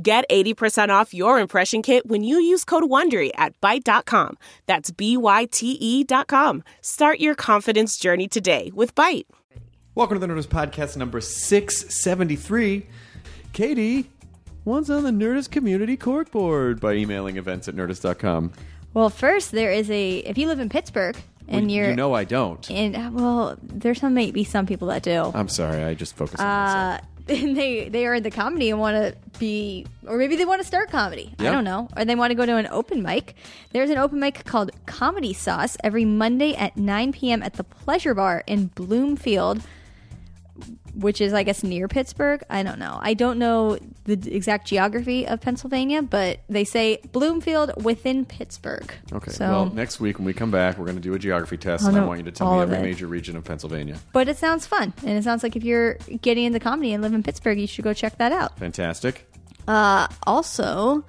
Get 80% off your impression kit when you use code WONDERY at Byte.com. That's B-Y-T-E dot com. Start your confidence journey today with Byte. Welcome to the Nerdist Podcast number 673. Katie, what's on the Nerdist Community Corkboard by emailing events at nerdist.com. Well, first there is a if you live in Pittsburgh and Well, you're you know I don't. and uh, well, there's some maybe some people that do. I'm sorry, I just focus on myself. Uh, and they they are in the comedy and want to be, or maybe they want to start comedy. Yeah. I don't know, or they want to go to an open mic. There's an open mic called Comedy Sauce every Monday at 9 p.m. at the Pleasure Bar in Bloomfield, which is I guess near Pittsburgh. I don't know. I don't know the exact geography of Pennsylvania, but they say Bloomfield within Pittsburgh. Okay, so well, next week when we come back, we're going to do a geography test, Oh, and I want you to tell me every major region of Pennsylvania. But it sounds fun, and it sounds like if you're getting into comedy and live in Pittsburgh, you should go check that out. Fantastic. Uh, also,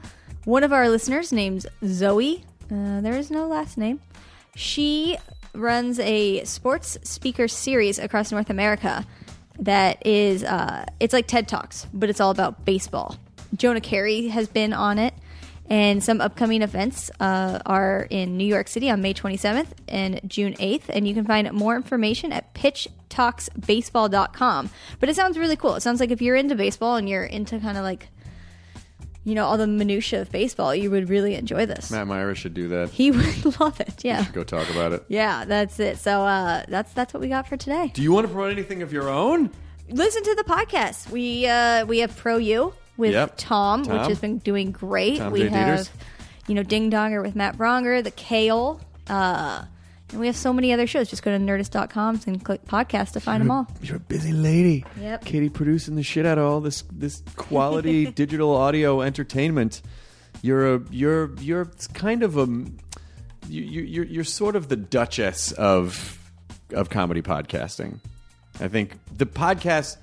one of our listeners named Zoe. Uh, there is no last name. She runs a sports speaker series across North America that is uh, it's like TED Talks, but it's all about baseball. Jonah Keri has been on it, and some upcoming events uh, are in New York City on May 27th and June 8th, and you can find more information at pitchtalksbaseball.com. But it sounds really cool. It sounds like if you're into baseball and you're into kind of like you know all the minutia of baseball, you would really enjoy this. Matt Mira should do that. He would love it. Yeah. Go talk about it. Yeah, that's it. So uh, that's that's what we got for today. Do you want to promote anything of your own? Listen to the podcast. We uh, we have Pro You with Yep. Tom, Tom. which has been doing great. Tom we J. have Dieters. you know Ding Donger with Matt Braunger, the Kale, uh, and we have so many other shows. Just go to nerdist.com and click podcast to find them all. You're a busy lady. Yep. Katie producing the shit out of all this this quality digital audio entertainment. You're a you're you're kind of a you, you you're you're sort of the duchess of of comedy podcasting. I think the podcast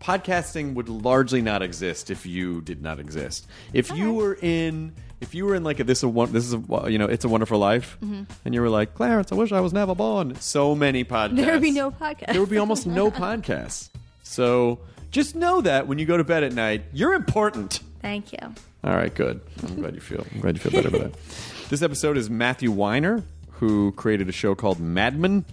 podcasting would largely not exist if you did not exist. If you were in if you were in like a this a one this is a you know it's a wonderful life and you were like Clarence I wish I was never born so many podcasts Mm-hmm. There would be no podcast. there would be almost no podcasts. So just know that when you go to bed at night, you're important. Thank you. All right, good. I'm glad you feel. I'm glad you feel better about that. This episode is Matthew Weiner, who created a show called Mad Men.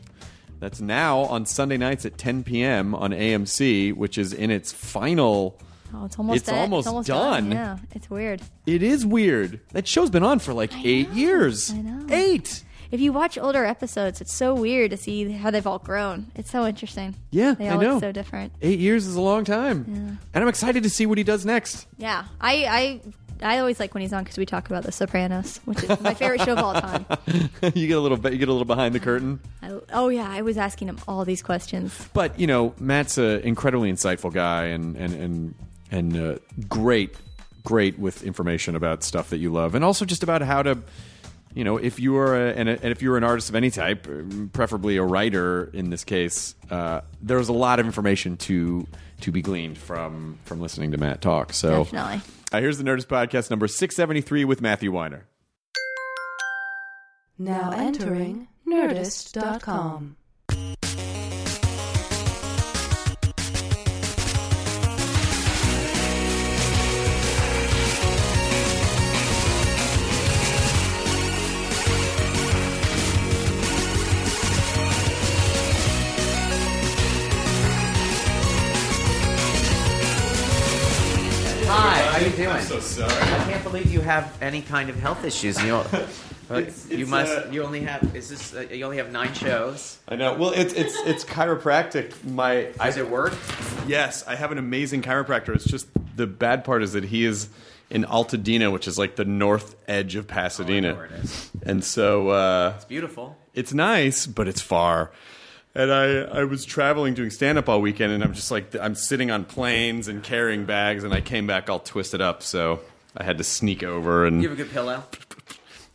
That's now on Sunday nights at 10 p.m. on AMC, which is in its final. Oh, it's almost It's dead. almost done. Yeah, it's weird. It is weird. That show's been on for like eight years. I know. Eight. If you watch older episodes, it's so weird to see how they've all grown. It's so interesting. Yeah, they I know. look so different. Eight years is a long time, yeah. and I'm excited to see what he does next. Yeah, I I I always like when he's on because we talk about The Sopranos, which is my favorite show of all time. you get a little bit. You get a little behind the curtain. I, oh yeah, I was asking him all these questions. But you know, Matt's an incredibly insightful guy and and and and uh, great, great with information about stuff that you love, and also just about how to, you know, if you are a, and, a, and if you are an artist of any type, preferably a writer in this case, uh, there's a lot of information to to be gleaned from from listening to Matt talk. So Definitely. Uh, here's the Nerdist podcast number six seventy three with Matthew Weiner. Now entering Nerdist.com. You so sorry. I can't believe you have any kind of health issues. You, It's- you it's, must. uh, you only have. Is this? Uh, you only have nine shows. I know. Well, it's it's it's chiropractic. My Does it work? Yes, I have an amazing chiropractor. It's just the bad part is that he is in Altadena, which is like the north edge of Pasadena, Oh, where it is. and so uh, It's beautiful. it's nice, but it's far. And I, I was traveling doing stand up all weekend, and I'm just like, I'm sitting on planes and carrying bags, and I came back all twisted up, so I had to sneak over and. You have a good pillow?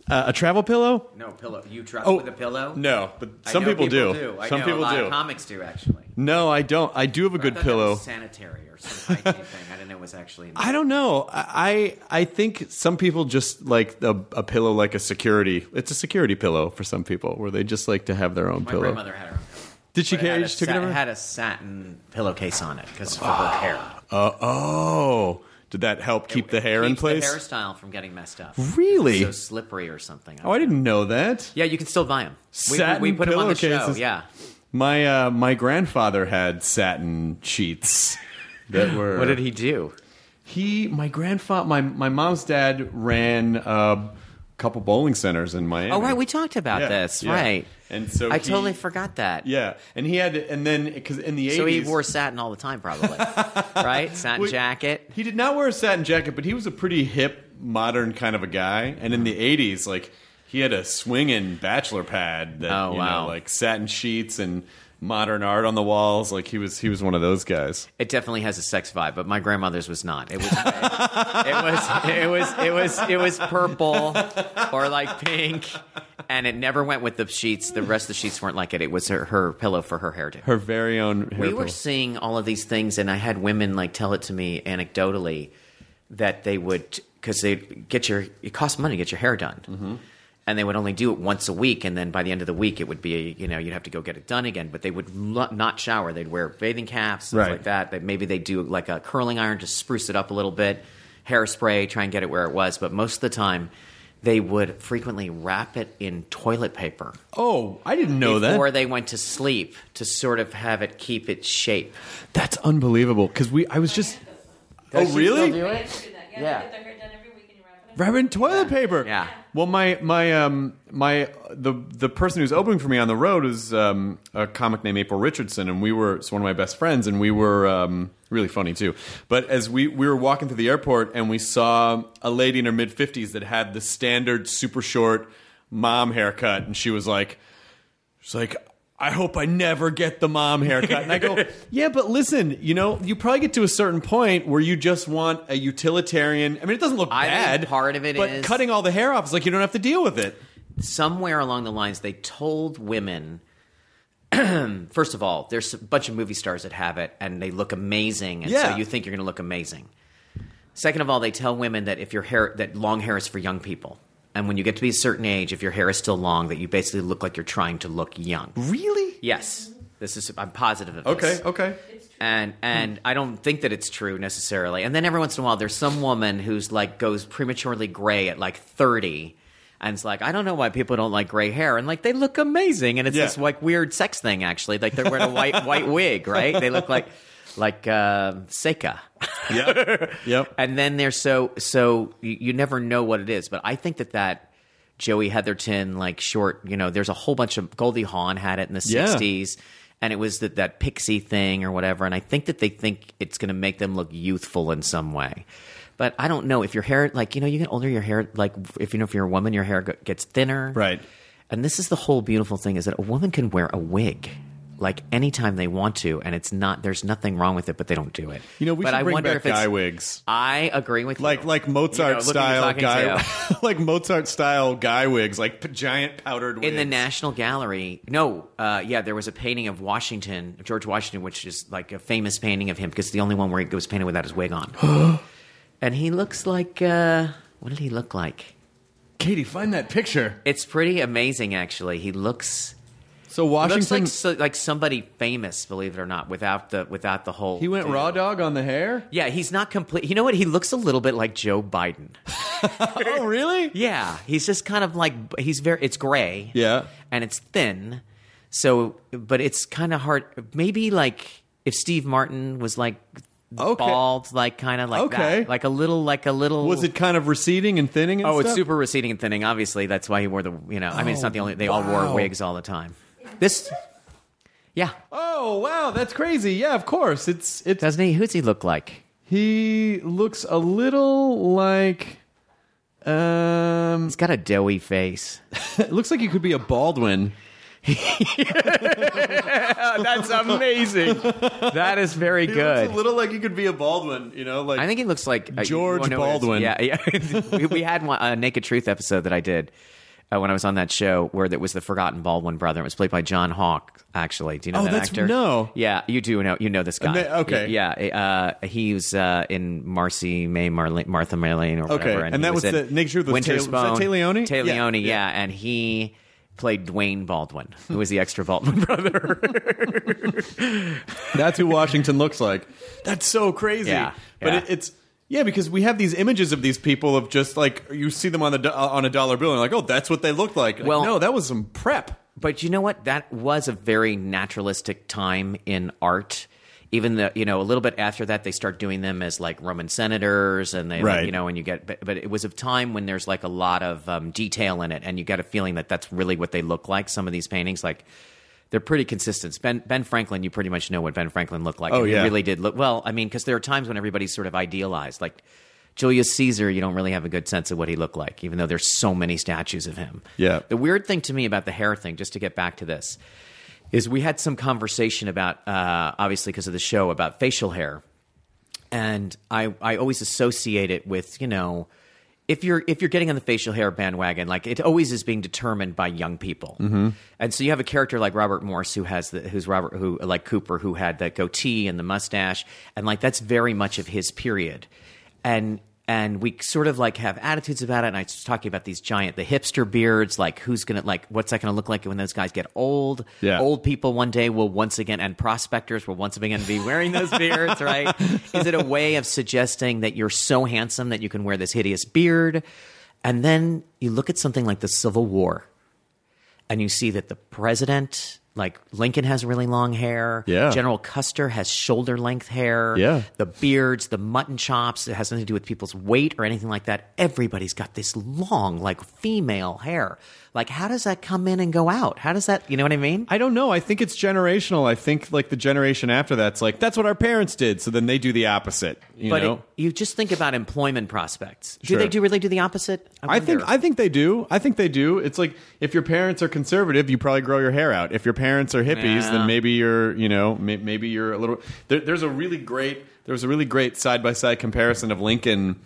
Uh, a travel pillow? No pillow. You travel with a pillow? No, but I some know people, do. I Some know people a lot do. Of comics do actually. no, I don't. I do have a good pillow. sanitary or some hygiene thing. I didn't know it was actually. I don't know. I I think some people just like a, a pillow like a security. It's a security pillow for some people, where they just like to have their own My pillow. My grandmother had her own. Did she it carry? She took it sa- over. had a satin pillowcase on it because for her hair. Uh, oh, did that help keep the hair in Keeps place? The hairstyle from getting messed up. Really? It's so slippery or something. oh, I didn't know that. Yeah, you can still buy them. We, Satin we put them on the show. pillowcases. Yeah. My uh, my grandfather had satin sheets that were. What did he do? He, my grandfather, my my mom's dad ran a couple bowling centers in Miami. Oh, right. We talked about Yeah, this. yeah. Right. And so I he- totally forgot that. Yeah, and he had, and then because in the eighties, So he wore satin all the time, probably. right? Satin Well, jacket. He did not wear a satin jacket, but he was a pretty hip, modern kind of a guy. And in the '80s, like he had a swinging bachelor pad that Oh, you wow. know, like satin sheets and modern art on the walls. Like he was, he was one of those guys. It definitely has a sex vibe, but my grandmother's was not. It was. it was. It was. It was. It was purple or like pink, and it never went with the sheets. The rest of the sheets weren't like it. It was her, her pillow for her hairdo. Her very own. Hair we were seeing all of these things, and I had women like tell it to me anecdotally that they would because they get your it costs money to get your hair done, Mm-hmm. And they would only do it once a week, and then by the end of the week it would be you know you'd have to go get it done again. But they would lo- not shower; they'd wear bathing caps, stuff Right. like that. That maybe they'd do like a curling iron to spruce it up a little bit, hairspray, try and get it where it was. But most of the time. They would frequently wrap it in toilet paper Oh, I didn't know before that. Before they went to sleep to sort of have it keep its shape. That's unbelievable. Because we, I was just. Oh, really? Yeah. Wrapping toilet paper. Yeah. Well, my my um my the the person who's opening for me on the road is um, a comic named April Richardson, and we were it's one of my best friends, and we were um, really funny too. But as we we were walking through the airport, and we saw a lady in her mid fifties that had the standard super short mom haircut, and she was like, she's like. I hope I never get the mom haircut. And I go, yeah, but listen, you know, you probably get to a certain point where you just want a utilitarian. I mean, it doesn't look I think bad. part of it but is- cutting all the hair off is like you don't have to deal with it. Somewhere along the lines, they told women. First of all, there's a bunch of movie stars that have it, and they look amazing, and Yeah. so you think you're going to look amazing. Second of all, they tell women that if your hair that long hair is for young people, and when you get to be a certain age, if your hair is still long, that you basically look like you're trying to look young. Really? Yes, this is. I'm positive of Okay, this. okay. and and I don't think that it's true necessarily. And then every once in a while, there's some woman who's like goes prematurely gray at like 30, and it's like I don't know why people don't like gray hair, and like they look amazing, and it's Yeah. this like weird sex thing actually. Like they're wearing a white white wig, right? They look like like uh, Seika. Yep. yep. And then they're so so you, you never know what it is. But I think that that Joey Heatherton like short, you know, there's a whole bunch of Goldie Hawn had it in the Yeah. '60s, and it was that that pixie thing or whatever. And I think that they think it's going to make them look youthful in some way. But I don't know if your hair, like you know, you get older, your hair, like if you know, if you're a woman, your hair go- gets thinner, Right. And this is the whole beautiful thing: is that a woman can wear a wig. Like anytime they want to, and it's not. There's nothing wrong with it, but they don't do it. You know, we but should I bring wonder back guy wigs. I agree with Like you. like Mozart know, who you're style guy, like Mozart style guy wigs, like p- giant powdered wigs. in the National Gallery. No, uh, yeah, there was a painting of Washington, George Washington, which is like a famous painting of him because the only one where he was painted without his wig on. and he looks like uh, what did he look like? Katie, find that picture. It's pretty amazing, actually. He looks So he looks like like somebody famous, believe it or not, without the without the whole. he went deal. raw dog on the hair. Yeah, he's not complete. You know what? He looks a little bit like Joe Biden. oh, really? Yeah, he's just kind of like he's very. It's gray. Yeah. and it's thin. So, but it's kind of hard. Maybe like if Steve Martin was like Okay. bald, like kind of like Okay. that, like a little, like a little. Was it kind of receding and thinning? And Oh, it's super receding and thinning. Obviously, that's why he wore the. You know, I mean, it's not the oh, only. They all wore wigs all the time. This, yeah, Oh wow, that's crazy. Yeah, of course. It's it's doesn't he? Who's he look like? he looks a little like um He's got a doughy face. it looks like he could be a Baldwin. That's amazing. that is very He good. looks a little like he could be a Baldwin, you know, like I think he looks like uh, you George wanna know what it is? Baldwin. Yeah, yeah. we, we had one, a Naked Truth episode that I did uh, when I was on that show where that was the forgotten Baldwin brother. It was played by John Hawkes. Actually, do you know Oh, that that's- actor? no. Yeah, you do know. You know this guy. ma- okay. Yeah, uh, he was uh, in Marcy May Marlene, Martha Marlene or Okay, whatever. and he that was in the- Naked Truth was Bone. Téa Leoni? Yeah, Leoni, yeah. yeah, and he played Dwayne Baldwin, who was the extra Baldwin brother. That's who Washington looks like. That's so crazy. Yeah, but yeah. It, it's yeah because we have these images of these people of just like you see them on the do- on a dollar bill and like oh that's what they look like. Like, Well- no, that was some prep. But you know what? That was a very naturalistic time in art. Even the you know a little bit after that, they start doing them as like Roman senators, and they like, Right. you know, and you get. But, but it was a time when there's like a lot of um, detail in it, and you get a feeling that that's really what they look like. Some of these paintings, like they're pretty consistent. Ben Ben Franklin, you pretty much know what Ben Franklin looked like. Oh, yeah. he really did look well. I mean, because there are times when everybody's sort of idealized, like. Julius Caesar, you don't really have a good sense of what he looked like, even though there's so many statues of him. Yeah. The weird thing to me about the hair thing, just to get back to this, is we had some conversation about, uh, obviously because of the show, about facial hair, and I I always associate it with you know. If you're if you're getting on the facial hair bandwagon, like it always is being determined by young people, mm-hmm. and so you have a character like Robert Morse who has the who's Robert who like Cooper who had that goatee and the mustache, and like that's very much of his period, and and we sort of like have attitudes about it. And I was talking about these giant, the hipster beards, like who's gonna like what's that gonna look like when those guys get old? Yeah. Old people one day will once again, and prospectors will once again be wearing those beards, right? Is it a way of suggesting that you're so handsome that you can wear this hideous beard? And then you look at something like the Civil War, and you see that the president, like Lincoln, has really long hair. Yeah. General Custer has shoulder length hair. Yeah. The beards, the mutton chops, it has nothing to do with people's weight or anything like that. Everybody's got this long, like female hair. Like, how does that come in and go out? How does that, you know what I mean? I don't know. I think it's generational. I think like the generation after that's like that's what our parents did. So then they do the opposite. You but know. it, you just think about employment prospects. Do Sure. they do really do the opposite? I think. I think they do. I think they do. It's like if your parents are conservative, you probably grow your hair out. If your parents are hippies, Yeah. then maybe you're you know may, maybe you're a little. There, there's a really great there was a really great side by side comparison of Lincoln.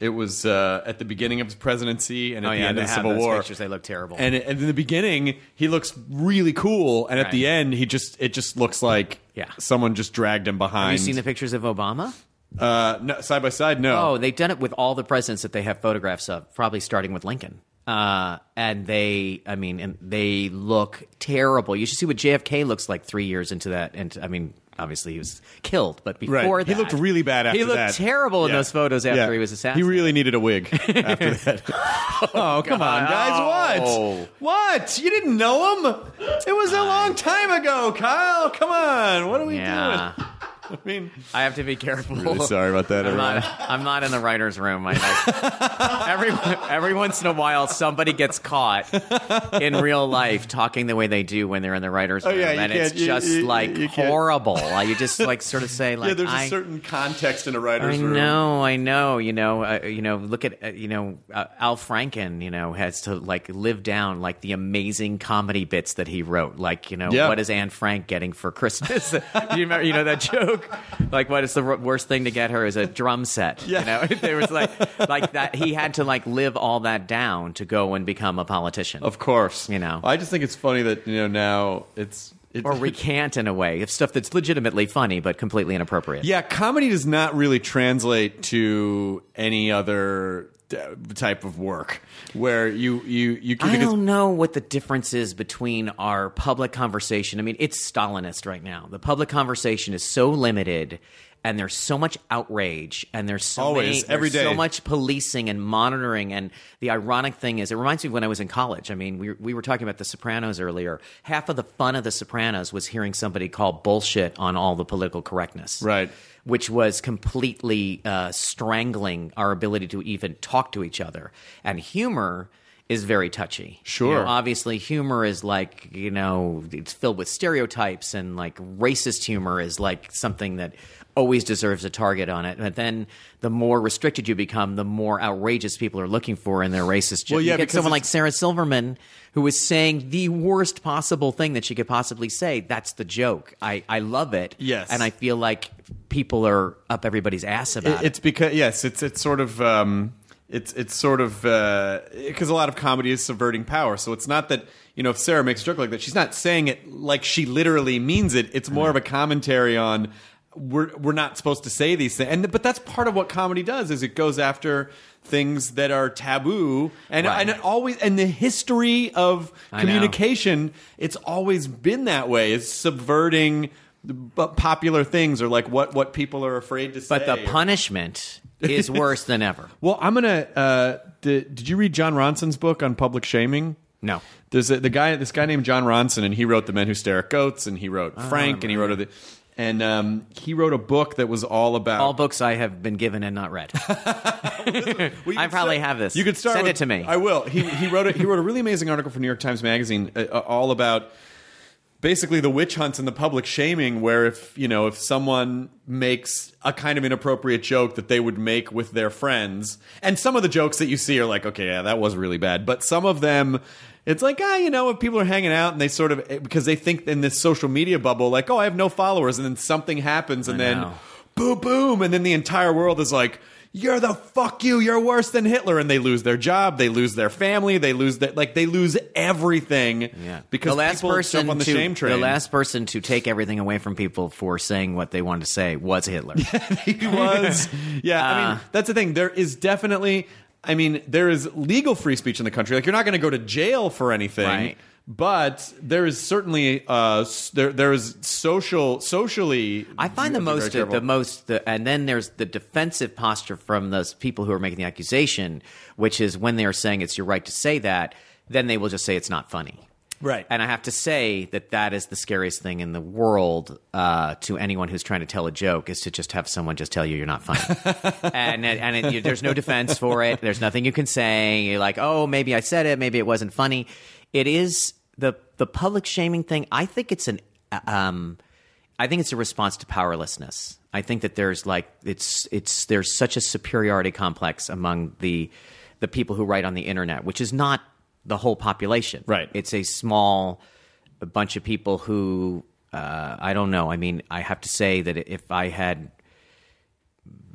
It was uh, at the beginning of his presidency and at Oh, the yeah, end of the Civil War. pictures. They look terrible. And, and in the beginning, he looks really cool, and at the end, he just it just looks like Yeah. someone just dragged him behind. Have you seen the pictures of Obama? uh, no, side by side? No. Oh, they've done it with all the presidents that they have photographs of, probably starting with Lincoln. Uh, and they, I mean, and they look terrible. You should see what JFK looks like three years into that. And I mean, obviously he was killed, but before Right. that, He looked really bad after He looked that. terrible in Yeah. those photos after Yeah. he was assassinated. He really needed a wig after that. oh, come on, guys. Oh. What? What? You didn't know him? It was a long time ago, Kyle. Come on. What are we Yeah. doing? I mean, I have to be careful. really sorry about that, I'm not, I'm not in the writer's room. I, like, every, every once in a while, somebody gets caught in real life talking the way they do when they're in the writer's Oh, room. yeah, and it's you- just you- like you horrible. Like, you just like sort of say, like, yeah, there's a I, certain context in a writer's room. I know, I know. You know, uh, you know. Look at uh, you know uh, Al Franken. You know, has to like live down like the amazing comedy bits that he wrote. Like you know, Yeah. what is Anne Frank getting for Christmas? you remember? You know that joke? Like, what is the worst thing to get her is a drum set? Yeah. You know, there was like like that. He had to like live all that down to go and become a politician. Of course. You know. I just think it's funny that, you know, now it's. it's or recant in a way of stuff that's legitimately funny but completely inappropriate. Yeah, comedy does not really translate to any other Uh, type of work where you you you I because- don't know what the difference is between our public conversation. I mean, it's Stalinist right now. The public conversation is so limited and there's so much outrage and there's so Always, many, every there's so much policing and monitoring and the ironic thing is it reminds me of when I was in college. I mean, we we were talking about the Sopranos earlier. Half of the fun of the Sopranos was hearing somebody call bullshit on all the political correctness. Right. Which was completely uh, strangling our ability to even talk to each other. And humor is very touchy. Sure. You know, obviously, humor is like, you know, it's filled with stereotypes, and like racist humor is like something that always deserves a target on it. But then the more restricted you become, the more outrageous people are looking for in their racist joke. Well, yeah, you get someone like Sarah Silverman who is saying the worst possible thing that she could possibly say. That's the joke. I, I love it. Yes. And I feel like people are up everybody's ass about It- it's because yes, it's it's sort of um, it's it's sort of because a lot of comedy is subverting power. So it's not that you know if Sarah makes a joke like that, she's not saying it like she literally means it. It's more of a commentary on we're we're not supposed to say these things, and but that's part of what comedy does is it goes after things that are taboo and Right. and it always and the history of communication it's always been that way It's subverting popular things or like what what people are afraid to say But the punishment is worse than ever. well, I'm gonna. Uh, did, did you read Jon Ronson's book on public shaming? No. There's a, the guy, this guy named Jon Ronson, and he wrote The Men Who Stare at Goats, and he wrote Frank, and he wrote the, and um, he wrote a book that was all about All books I have been given and not read. Well, I probably start- have this. You could start. Send with- it to me. I will. He he wrote a, he wrote a really amazing article for New York Times Magazine, uh, uh, all about basically the witch hunts and the public shaming. Where if you know if someone makes a kind of inappropriate joke that they would make with their friends, and some of the jokes that you see are like, okay, yeah, that was really bad, but some of them. It's like, ah, you know, if people are hanging out and they sort of, because they think in this social media bubble, like, oh, I have no followers, and then something happens, and I then know. boom, boom, and then the entire world is like, "You're the fuck you. You're worse than Hitler," and they lose their job, they lose their family, they lose that, like they lose everything. Yeah, because the last people person jump on the to shame train. the last person to take everything away from people for saying what they wanted to say was Hitler. he was. Yeah, I Uh, mean, that's the thing. There is definitely. I mean, there is legal free speech in the country. Like, you're not going to go to jail for anything. Right. But there is certainly uh, s- there there is social socially. I find the have to be most very the most the, and then there's the defensive posture from those people who are making the accusation, which is when they are saying it's your right to say that, then they will just say it's not funny. Right. And I have to say that that is the scariest thing in the world uh, to anyone who's trying to tell a joke is to just have someone just tell you you're not funny. and and it, you, there's no defense for it. There's nothing you can say. You're like, oh, maybe I said it. Maybe it wasn't funny. It is the the public shaming thing. I think it's an um, I think it's a response to powerlessness. I think that there's like it's it's there's such a superiority complex among the the people who write on the internet, which is not the whole population. Right. It's a small bunch of people who uh, I don't know. I mean, I have to say that if I had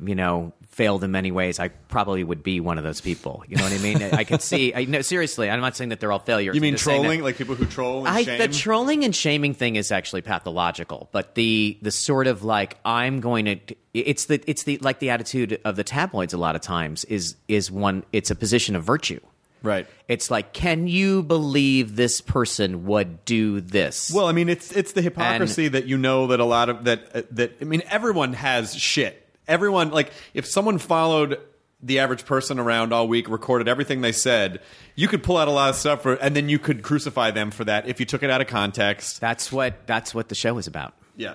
you know failed in many ways, I probably would be one of those people. You know what I mean? I could see. I no, seriously. I'm not saying that they're all failures. You mean saying that- trolling, like people who troll and I, the trolling and shaming thing is actually pathological, but the the sort of like I'm going to it's the it's the like the attitude of the tabloids a lot of times is is one it's a position of virtue. Right. It's like, can you believe this person would do this? Well, I mean, it's it's the hypocrisy that you know that a lot of that uh, that I mean, everyone has shit. Everyone like if someone followed the average person around all week, recorded everything they said, you could pull out a lot of stuff, for, and then you could crucify them for that if you took it out of context. that's what that's what the show is about. Yeah.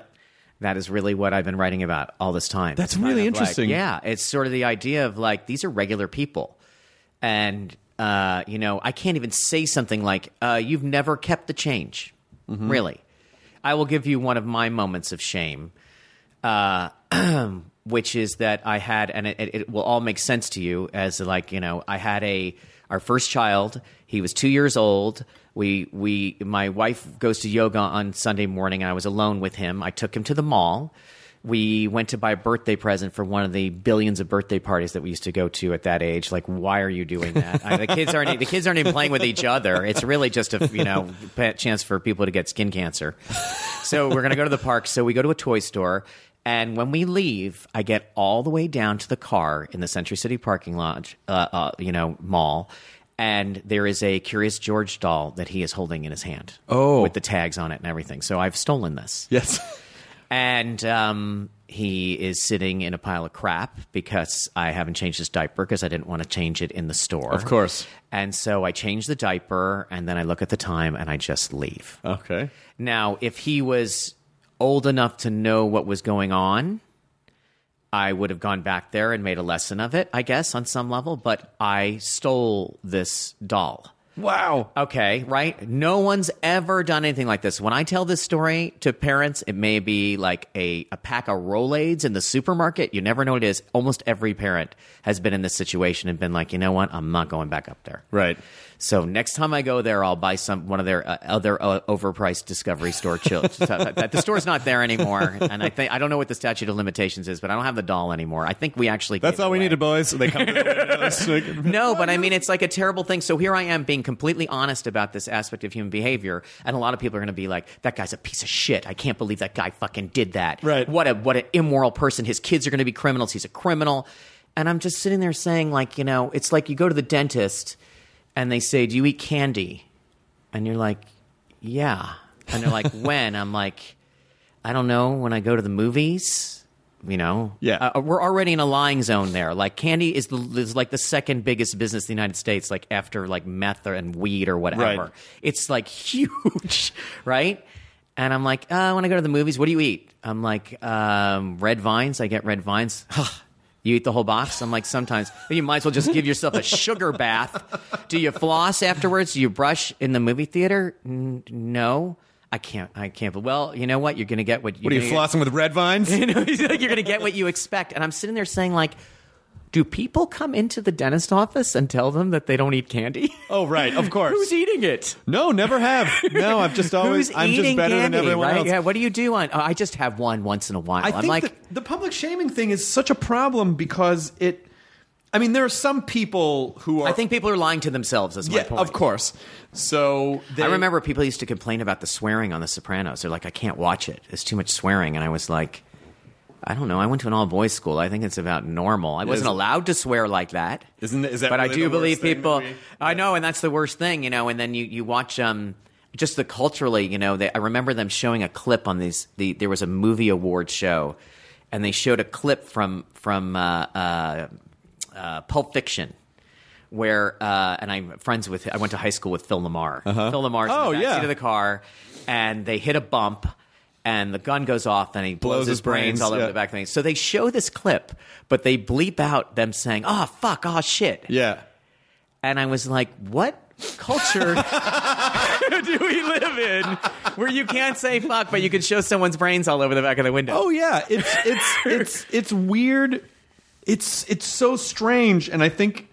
That is really what I've been writing about all this time. That's It's really of like- interesting. yeah, it's sort of the idea of like these are regular people, and uh, you know I can't even say something like uh, "You've never kept the change." Mm-hmm. Really, I will give you one of my moments of shame, uh, which is that I had, and it, it, will all make sense to you as like you know I had a our first child. He was two years old. We we my wife goes to yoga on Sunday morning. I was alone with him. I took him to the mall. We went to buy a birthday present for one of the billions of birthday parties that we used to go to at that age. Like, why are you doing that? I, the kids aren't. The kids aren't even playing with each other. It's really just a you know chance for people to get skin cancer. So we're gonna go to the park. So we go to a toy store. And when we leave, I get all the way down to the car in the Century City parking lot, uh, uh, you know, mall, and there is a Curious George doll that he is holding in his hand. Oh. with the tags on it and everything. So I've stolen this Yes. And um, he is sitting in a pile of crap because I haven't changed his diaper because I didn't want to change it in the store. Of course. And so I change the diaper and then I look at the time and I just leave. Okay. Now, if he was old enough to know what was going on, I would have gone back there and made a lesson of it, I guess, on some level. But I stole this doll. Wow. Okay, right? No one's ever done anything like this. When I tell this story to parents, it may be like a, a pack of Rolaids in the supermarket. You never know what it is. Almost every parent has been in this situation and been like, you know what? I'm not going back up there. Right. So next time I go there, I'll buy some one of their uh, other uh, overpriced Discovery Store chills. the store's not there anymore, and I think I don't know what the statute of limitations is, but I don't have the doll anymore. I think we actually That's all we needed, boys. They come No, but I mean, it's like a terrible thing. So here I am being completely honest about this aspect of human behavior, and a lot of people are going to be like, "That guy's a piece of shit. I can't believe that guy fucking did that. Right. What a what an immoral person. His kids are going to be criminals. He's a criminal." And I'm just sitting there saying, like, you know, it's like you go to the dentist, and they say, "Do you eat candy?" And you're like, "Yeah." And they're like, "When?" I'm like, "I don't know. When I go to the movies." You know, Yeah. Uh, we're already in a lying zone there. Like candy is the is like the second biggest business in the United States, like after like meth or, and weed or whatever. Right. It's like huge, right? And I'm like, uh, when I go to the movies. What do you eat? I'm like, um, red vines. I get red vines. you eat the whole box? I'm like, sometimes. You might as well just give yourself a sugar bath. Do you floss afterwards? Do you brush in the movie theater? N- no. I can't. I can't. But well, you know what? You're going to get what. what are you flossing with red vines? You know, he's like, you're going to get what you expect. And I'm sitting there saying, like, do people come into the dentist office and tell them that they don't eat candy? Oh, right. Of course. Who's eating it? No, never have. No, I've just always. Who's I'm just eating better candy, than everyone right? else. Yeah, what do you do on? Oh, I just have one once in a while. I am think like, the, the public shaming thing is such a problem because it. I mean, there are some people who are. I think people are lying to themselves. Is my Yeah, point. of course. So they, I remember people used to complain about the swearing on The Sopranos. They're like, I can't watch it. It's too much swearing. And I was like, I don't know. I went to an all boys school. I think it's about normal. I wasn't allowed to swear like that. Isn't is that? but really I do believe people. we- I know, and that's the worst thing, you know. And then you you watch um just the culturally, you know. They, I remember them showing a clip on these. The there was a movie award show, and they showed a clip from from uh, uh, uh, Pulp Fiction. Where uh, and I'm friends with I went to high school with Phil LaMarr. Phil LaMarr's Oh, in the backseat yeah. of the car, and they hit a bump, and the gun goes off, and he blows, Blows his his brains, brains, all over yeah. the back thing. So they show this clip, but they bleep out them saying, "Oh fuck, oh shit," Yeah. and I was like, "What culture do we live in where you can't say fuck, but you can show someone's brains all over the back of the window?" Oh yeah, it's it's it's it's weird. It's it's so strange, and I think.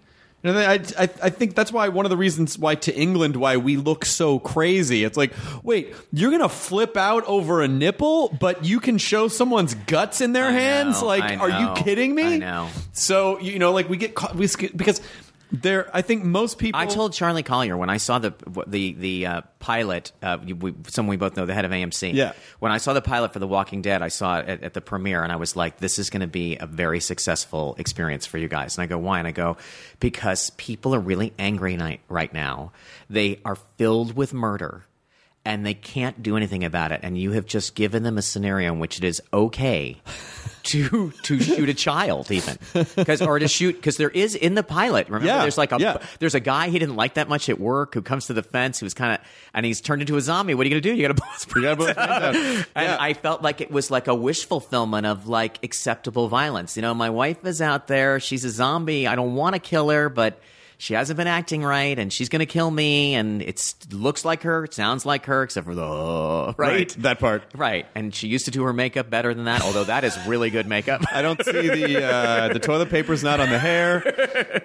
Know, I, I, I think that's why one of the reasons why to England why we look so crazy. It's like, wait, you're gonna flip out over a nipple, but you can show someone's guts in their I hands. know, like, are you kidding me? I know. So you know, like we get caught we, because there. I think most people. I told Charlie Collier when I saw the the the uh, pilot, uh, we, someone we both know, the head of AMC. Yeah. When I saw the pilot for The Walking Dead, I saw it at, at the premiere, and I was like, "This is going to be a very successful experience for you guys." And I go, "Why?" And I go, "Because people are really angry right now. They are filled with murder." And they can't do anything about it, and you have just given them a scenario in which it is okay to to shoot a child, even because or to shoot because there is in the pilot. Remember, Yeah, there's like a yeah. there's a guy he didn't like that much at work who comes to the fence who's kind of and he's turned into a zombie. What are you gonna do? You gotta blow his You gotta blow his brains out. brains out. And Yeah. I felt like it was like a wish fulfillment of like acceptable violence. You know, my wife is out there. She's a zombie. I don't want to kill her, but. She hasn't been acting right, and she's going to kill me. And it looks like her, it sounds like her, except for the uh, right, that part. right. And she used to do her makeup better than that, although that is really good makeup. I don't see the uh, the toilet paper's not on the hair,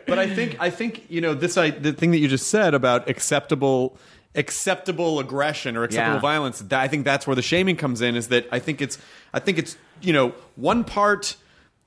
but I think I think you know this. I the thing that you just said about acceptable acceptable aggression or acceptable Yeah. violence. That, I think that's where the shaming comes in. Is that I think it's I think it's you know one part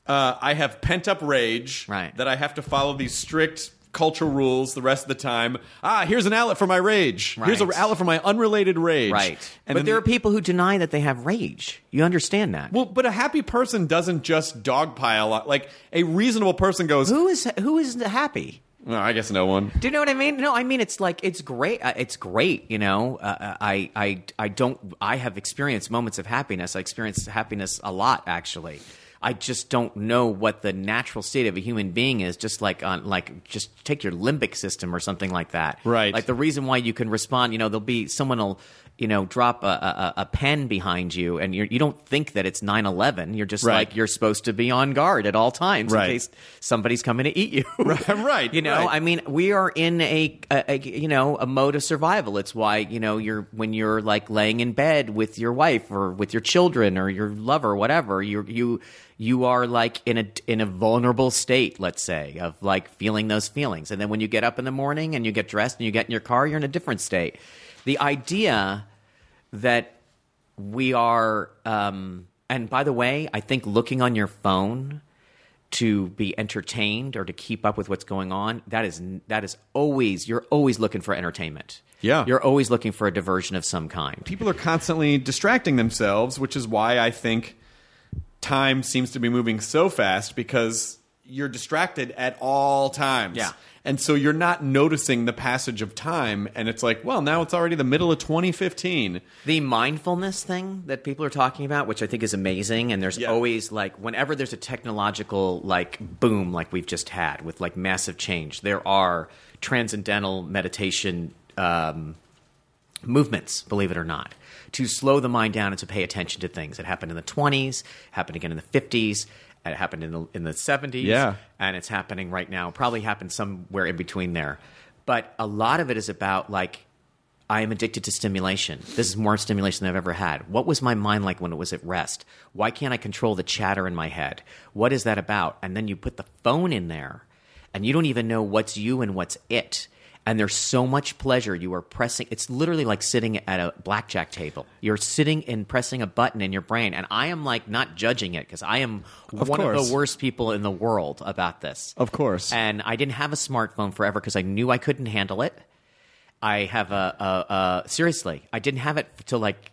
uh, I have pent up rage Right. that I have to follow these strict cultural rules the rest of the time. Ah, here's an outlet for my rage. Here's an outlet for my unrelated rage. Right. And but there the- are people who deny that they have rage. You understand that? well, but a happy person doesn't just dogpile. Like a reasonable person goes, who is who is happy? Well, I guess no one. Do you know what I mean? No, I mean it's like it's great. Uh, It's great. You know, uh, I I I don't. I have experienced moments of happiness. I experienced happiness a lot, actually. I just don't know what the natural state of a human being is. Just like on like just take your limbic system or something like that. Right. Like the reason why you can respond. You know, there'll be someone will you know drop a, a, a pen behind you, and you're, you don't think that it's 9-11. You're just Right. like you're supposed to be on guard at all times Right. in case somebody's coming to eat you. Right, right, You know, right. I mean, we are in a, a, a you know a mode of survival. It's why you know you're when you're like laying in bed with your wife or with your children or your lover, whatever. You you you are like in a in a vulnerable state, let's say, of like feeling those feelings. And then when you get up in the morning and you get dressed and you get in your car, you're in a different state. The idea that we are um, and by the way i think looking on your phone to be entertained or to keep up with what's going on that is that is always you're always looking for entertainment Yeah. you're always looking for a diversion of some kind people are constantly distracting themselves, which is why I think time seems to be moving so fast because you're distracted at all times. Yeah. And so you're not noticing the passage of time and it's like, well, now it's already the middle of 2015. the mindfulness thing that people are talking about which i think is amazing and there's Yeah. always like whenever there's a technological like boom like we've just had with like massive change there are transcendental meditation um, movements believe it or not to slow the mind down and to pay attention to things it happened in the 20s happened again in the 50s it happened in the in the 70s Yeah. and it's happening right now probably happened somewhere in between there but a lot of it is about like I am addicted to stimulation. This is more stimulation than I've ever had. What was my mind like when it was at rest? Why can't I control the chatter in my head? What is that about? And then you put the phone in there and you don't even know what's you and what's it. And there's so much pleasure. You are pressing, it's literally like sitting at a blackjack table. You're sitting and pressing a button in your brain. And I am like not judging it because I am Of one of the worst people in the world about this. Of course. And I didn't have a smartphone forever because I knew I couldn't handle it. I have a, a, a seriously. I didn't have it till like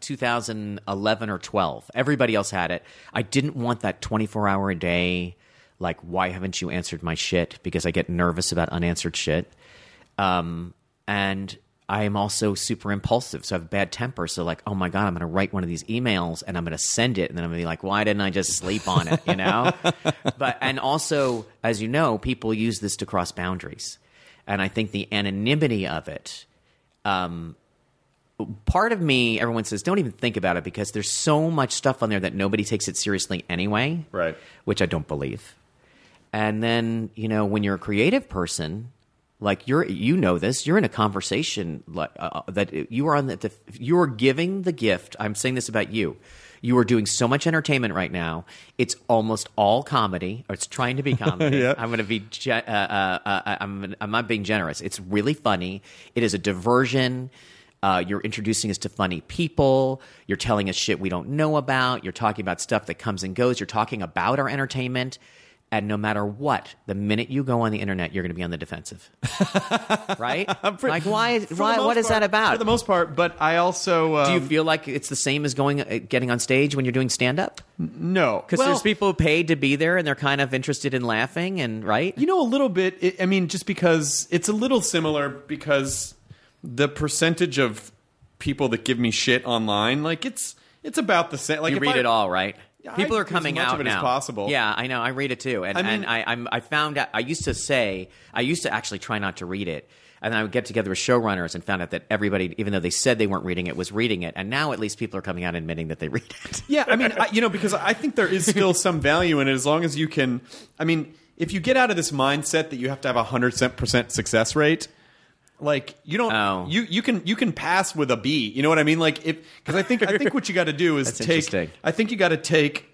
2011 or 12. Everybody else had it. I didn't want that 24 hour a day. Like, why haven't you answered my shit? Because I get nervous about unanswered shit. Um, and I am also super impulsive, so I have a bad temper. So, like, oh my god, I'm going to write one of these emails and I'm going to send it, and then I'm going to be like, why didn't I just sleep on it? You know. but and also, as you know, people use this to cross boundaries, and I think the anonymity of it. Um, part of me, everyone says, don't even think about it because there's so much stuff on there that nobody takes it seriously anyway. Right. Which I don't believe. And then, you know, when you're a creative person, like you're, you know this, you're in a conversation like uh, that you are on the, you are giving the gift. I'm saying this about you. You are doing so much entertainment right now. It's almost all comedy, or it's trying to be comedy. Yeah. I'm going to be, ge- uh, uh, uh, I'm, I'm not being generous. It's really funny. It is a diversion. Uh, you're introducing us to funny people. You're telling us shit we don't know about. You're talking about stuff that comes and goes. You're talking about our entertainment. And no matter what, the minute you go on the internet, you're going to be on the defensive, right? like, why? Why? What is part- that about? For the most part, but I also um, Do you feel like it's the same as going, uh, getting on stage when you're doing stand up? no Because Well, there's people paid to be there and they're kind of interested in laughing and right. You know, a little bit. It, I mean, just because it's a little similar because the percentage of people that give me shit online, like it's it's about the same. Like you read I- it all, right? I People are read as coming much out of it as now. possible. Yeah, I know. I read it too, and I mean- and I, I'm I found out. I used to say I used to actually try not to read it, and then I would get together with showrunners and found out that everybody, even though they said they weren't reading it, was reading it, and now at least people are coming out admitting that they read it. Yeah, I mean, I, you know, because I think there is still some value in it as long as you can. I mean, if you get out of this mindset that you have to have a hundred percent success rate, like you don't, Oh. you you can you can pass with a B. You know what I mean? Like if because I think I think what you got to do is That's take. interesting. I think you got to take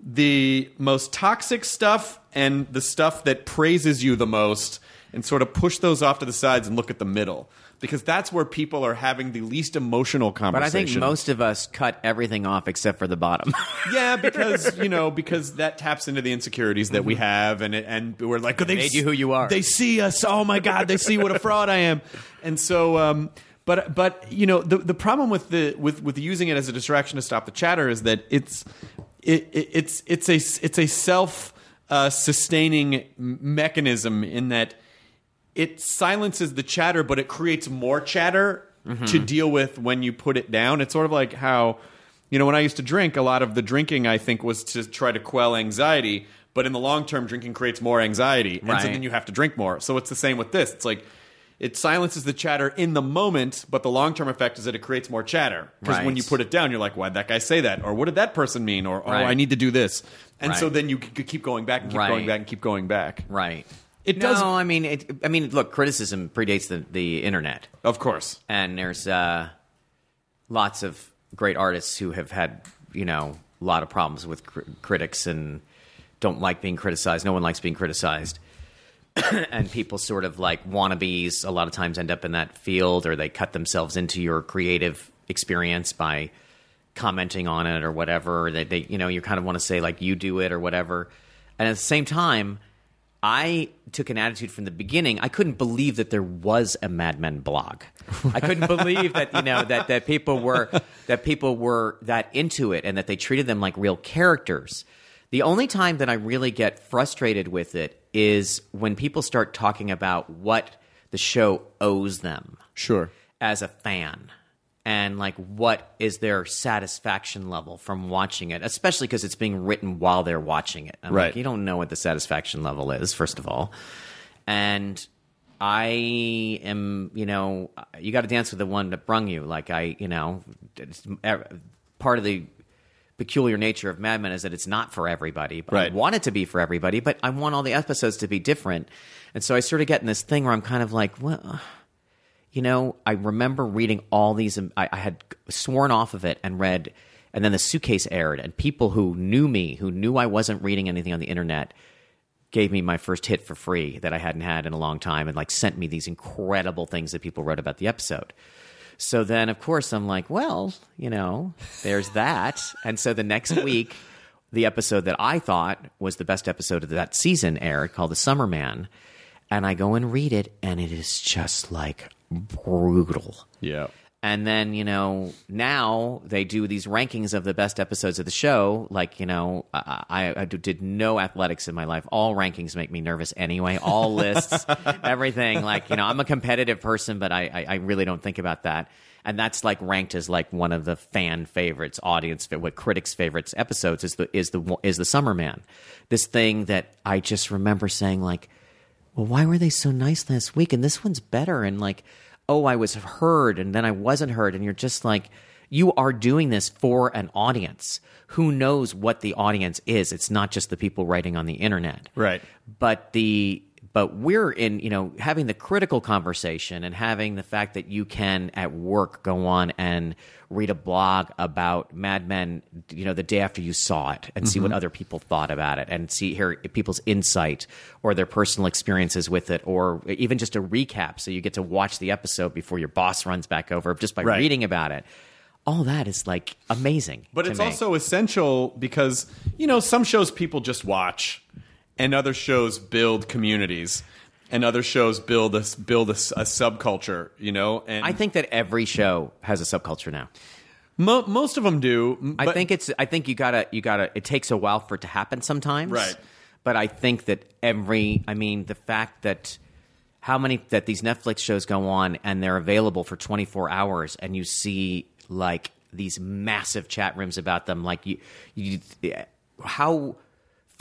the most toxic stuff and the stuff that praises you the most, and sort of push those off to the sides and look at the middle. Because that's where people are having the least emotional conversation. But I conversation. think most of us cut everything off except for the bottom. Yeah, because you know, because that taps into the insecurities that we have, and it, and we're like, they made you who you are. They see us. Oh my god, they see what a fraud I am, and so. Um, but but you know the the problem with the with with using it as a distraction to stop the chatter is that it's it, it it's it's a it's a self uh, sustaining mechanism in that it silences the chatter, but it creates more chatter Mm-hmm. to deal with when you put it down. It's sort of like how, you know, when I used to drink, a lot of the drinking I think was to try to quell anxiety. But in the long term, drinking creates more anxiety, and so then you have to drink more. So it's the same with this. It's like it silences the chatter in the moment, but the long term effect is that it creates more chatter. Because when you put it down, you're like, why'd that guy say that? Or what did that person mean? Or, oh, Right. I need to do this. And so then you keep going back and keep Right. going back and keep going back. Right. It no, does- I mean, it, I mean, look, criticism predates the, the internet, Of course. and there's uh, lots of great artists who have had, you know, a lot of problems with cr- critics and don't like being criticized. No one likes being criticized. and people sort of like wannabes a lot of times end up in that field or they cut themselves into your creative experience by commenting on it or whatever they, they you know you kind of want to say like you do it or whatever and at the same time i took an attitude from the beginning. I couldn't believe that there was a mad men blog. I couldn't believe that you know that that people were that people were that into it and that they treated them like real characters. The only time that I really get frustrated with it is when people start talking about what the show owes them Sure. as a fan and like what is their satisfaction level from watching it, especially because it's being written while they're watching it. I'm Right. like, you don't know what the satisfaction level is, first of all. And I am, you know, you got to dance with the one that brung you. Like I, you know, it's- eh, part of the peculiar nature of Mad Men is that it's not for everybody. But Right. I want it to be for everybody, but I want all the episodes to be different. And so I sort of get in this thing where I'm kind of like, well, you know, I remember reading all these. Um, I, I had sworn off of it and read, and then the suitcase aired, and people who knew me, who knew I wasn't reading anything on the internet, gave me my first hit for free that I hadn't had in a long time, and like sent me these incredible things that people wrote about the episode. So then, of course, I'm like, well, you know, there's that. And so the next week, the episode that I thought was the best episode of that season aired, called The Summer Man. And I go and read it, and it is just like brutal. Yeah. And then, you know, now they do these rankings of the best episodes of the show. Like, you know, I, I, I did no athletics in my life. All rankings make me nervous anyway. All lists, everything. Like, you know, I'm a competitive person, but I, I, I really don't think about that. And that's like ranked as like one of the fan favorites, audience, what critics' favorites episodes is the is the is the Summer Man. This thing that I just remember saying like, well, why were they so nice last week? And this one's better. And like, oh, I was heard and then I wasn't heard. And you're just like, you are doing this for an audience. Who knows what the audience is? It's not just the people writing on the internet. Right. But the but we're in, you know, having the critical conversation and having the fact that you can at work go on and read a blog about Mad Men, you know, the day after you saw it and see what mm-hmm. other people thought about it and see hear people's insight or their personal experiences with it or even just a recap so you get to watch the episode before your boss runs back over just by Right. reading about it. All that is like amazing. But it's me. also essential because, you know, some shows people just watch and other shows build communities and other shows build a, build a, a subculture, you know? And I think that every show has a subculture now. mo- most of them do. I think it's. I think you gotta. You gotta. It takes a while for it to happen sometimes. Right. But I think that every. I mean, the fact that how many that these Netflix shows go on and they're available for 24 hours, and you see like these massive chat rooms about them. Like you, you, how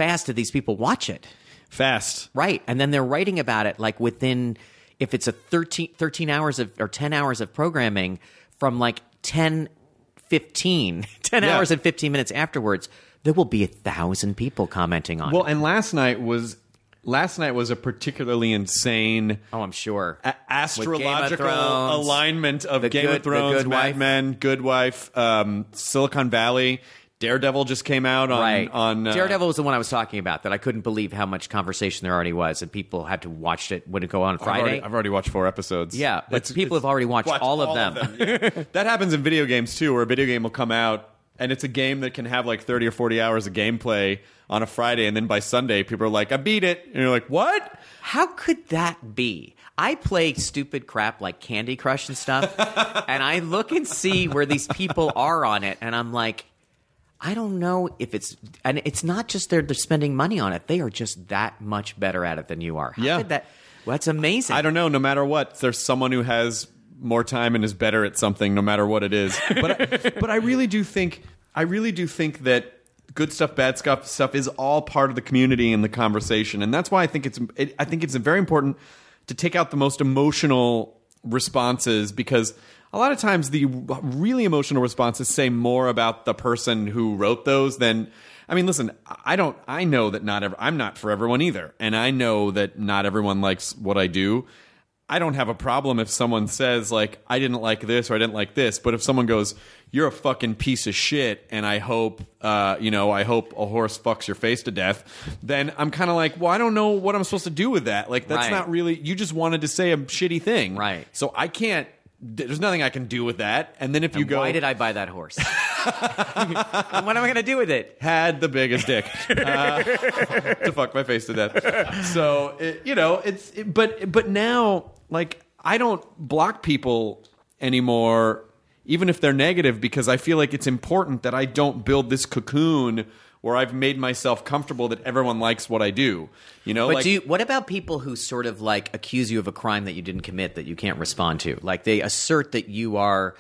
fast do these people watch it? fast. Right. And then they're writing about it like within, if it's a 13, 13 hours of, or 10 hours of programming from like 10, 15, 10 Yeah. hours and 15 minutes afterwards, there will be a thousand people commenting on Well, it. Well, and last night was last night was a particularly insane Oh, I'm sure. a- astrological Thrones, alignment of Game Good- of Thrones, Good Mad Wife. Men, Good Wife, um, Silicon Valley, Daredevil just came out on right. on uh, Daredevil was the one I was talking about that I couldn't believe how much conversation there already was, and people had to watch it when it go on I've already, Friday. I've already watched four episodes. Yeah, but people have already watched all of them. yeah. that happens in video games too, where a video game will come out and it's a game that can have like thirty or forty hours of gameplay on a Friday, and then by Sunday people are like, "I beat it," and you're like, "What?" How could that be? I play stupid crap like Candy Crush and stuff, and I look and see where these people are on it, and I'm like, I don't know if it's, and it's not just they're, they're spending money on it; they are just that much better at it than you are. How Yeah. that? Well, that's amazing. I don't know. No matter what, there's someone who has more time and is better at something, no matter what it is. But I, but I really do think I really do think that good stuff, bad stuff, stuff is all part of the community and the conversation, and that's why I think it's it, I think it's very important to take out the most emotional responses because. A lot of times, the really emotional responses say more about the person who wrote those than I mean, listen, I don't. I know that not. Ever, I'm not for everyone either, and I know that not everyone likes what I do. I don't have a problem if someone says like I didn't like this or I didn't like this, but if someone goes, "You're a fucking piece of shit," and I hope, uh, you know, I hope a horse fucks your face to death, then I'm kind of like, well, I don't know what I'm supposed to do with that. Like that's Right. not really. You just wanted to say a shitty thing, Right. So I can't. There's nothing I can do with that. And then if you And go, why did I buy that horse? And what am I going to do with it? had the biggest dick uh, to fuck my face to death. So it, you know, it's it- but but now like I don't block people anymore, even if they're negative, because I feel like it's important that I don't build this cocoon where I've made myself comfortable that everyone likes what I do. You know, But like do you, what about people who sort of like accuse you of a crime that you didn't commit that you can't respond to? Like they assert that you are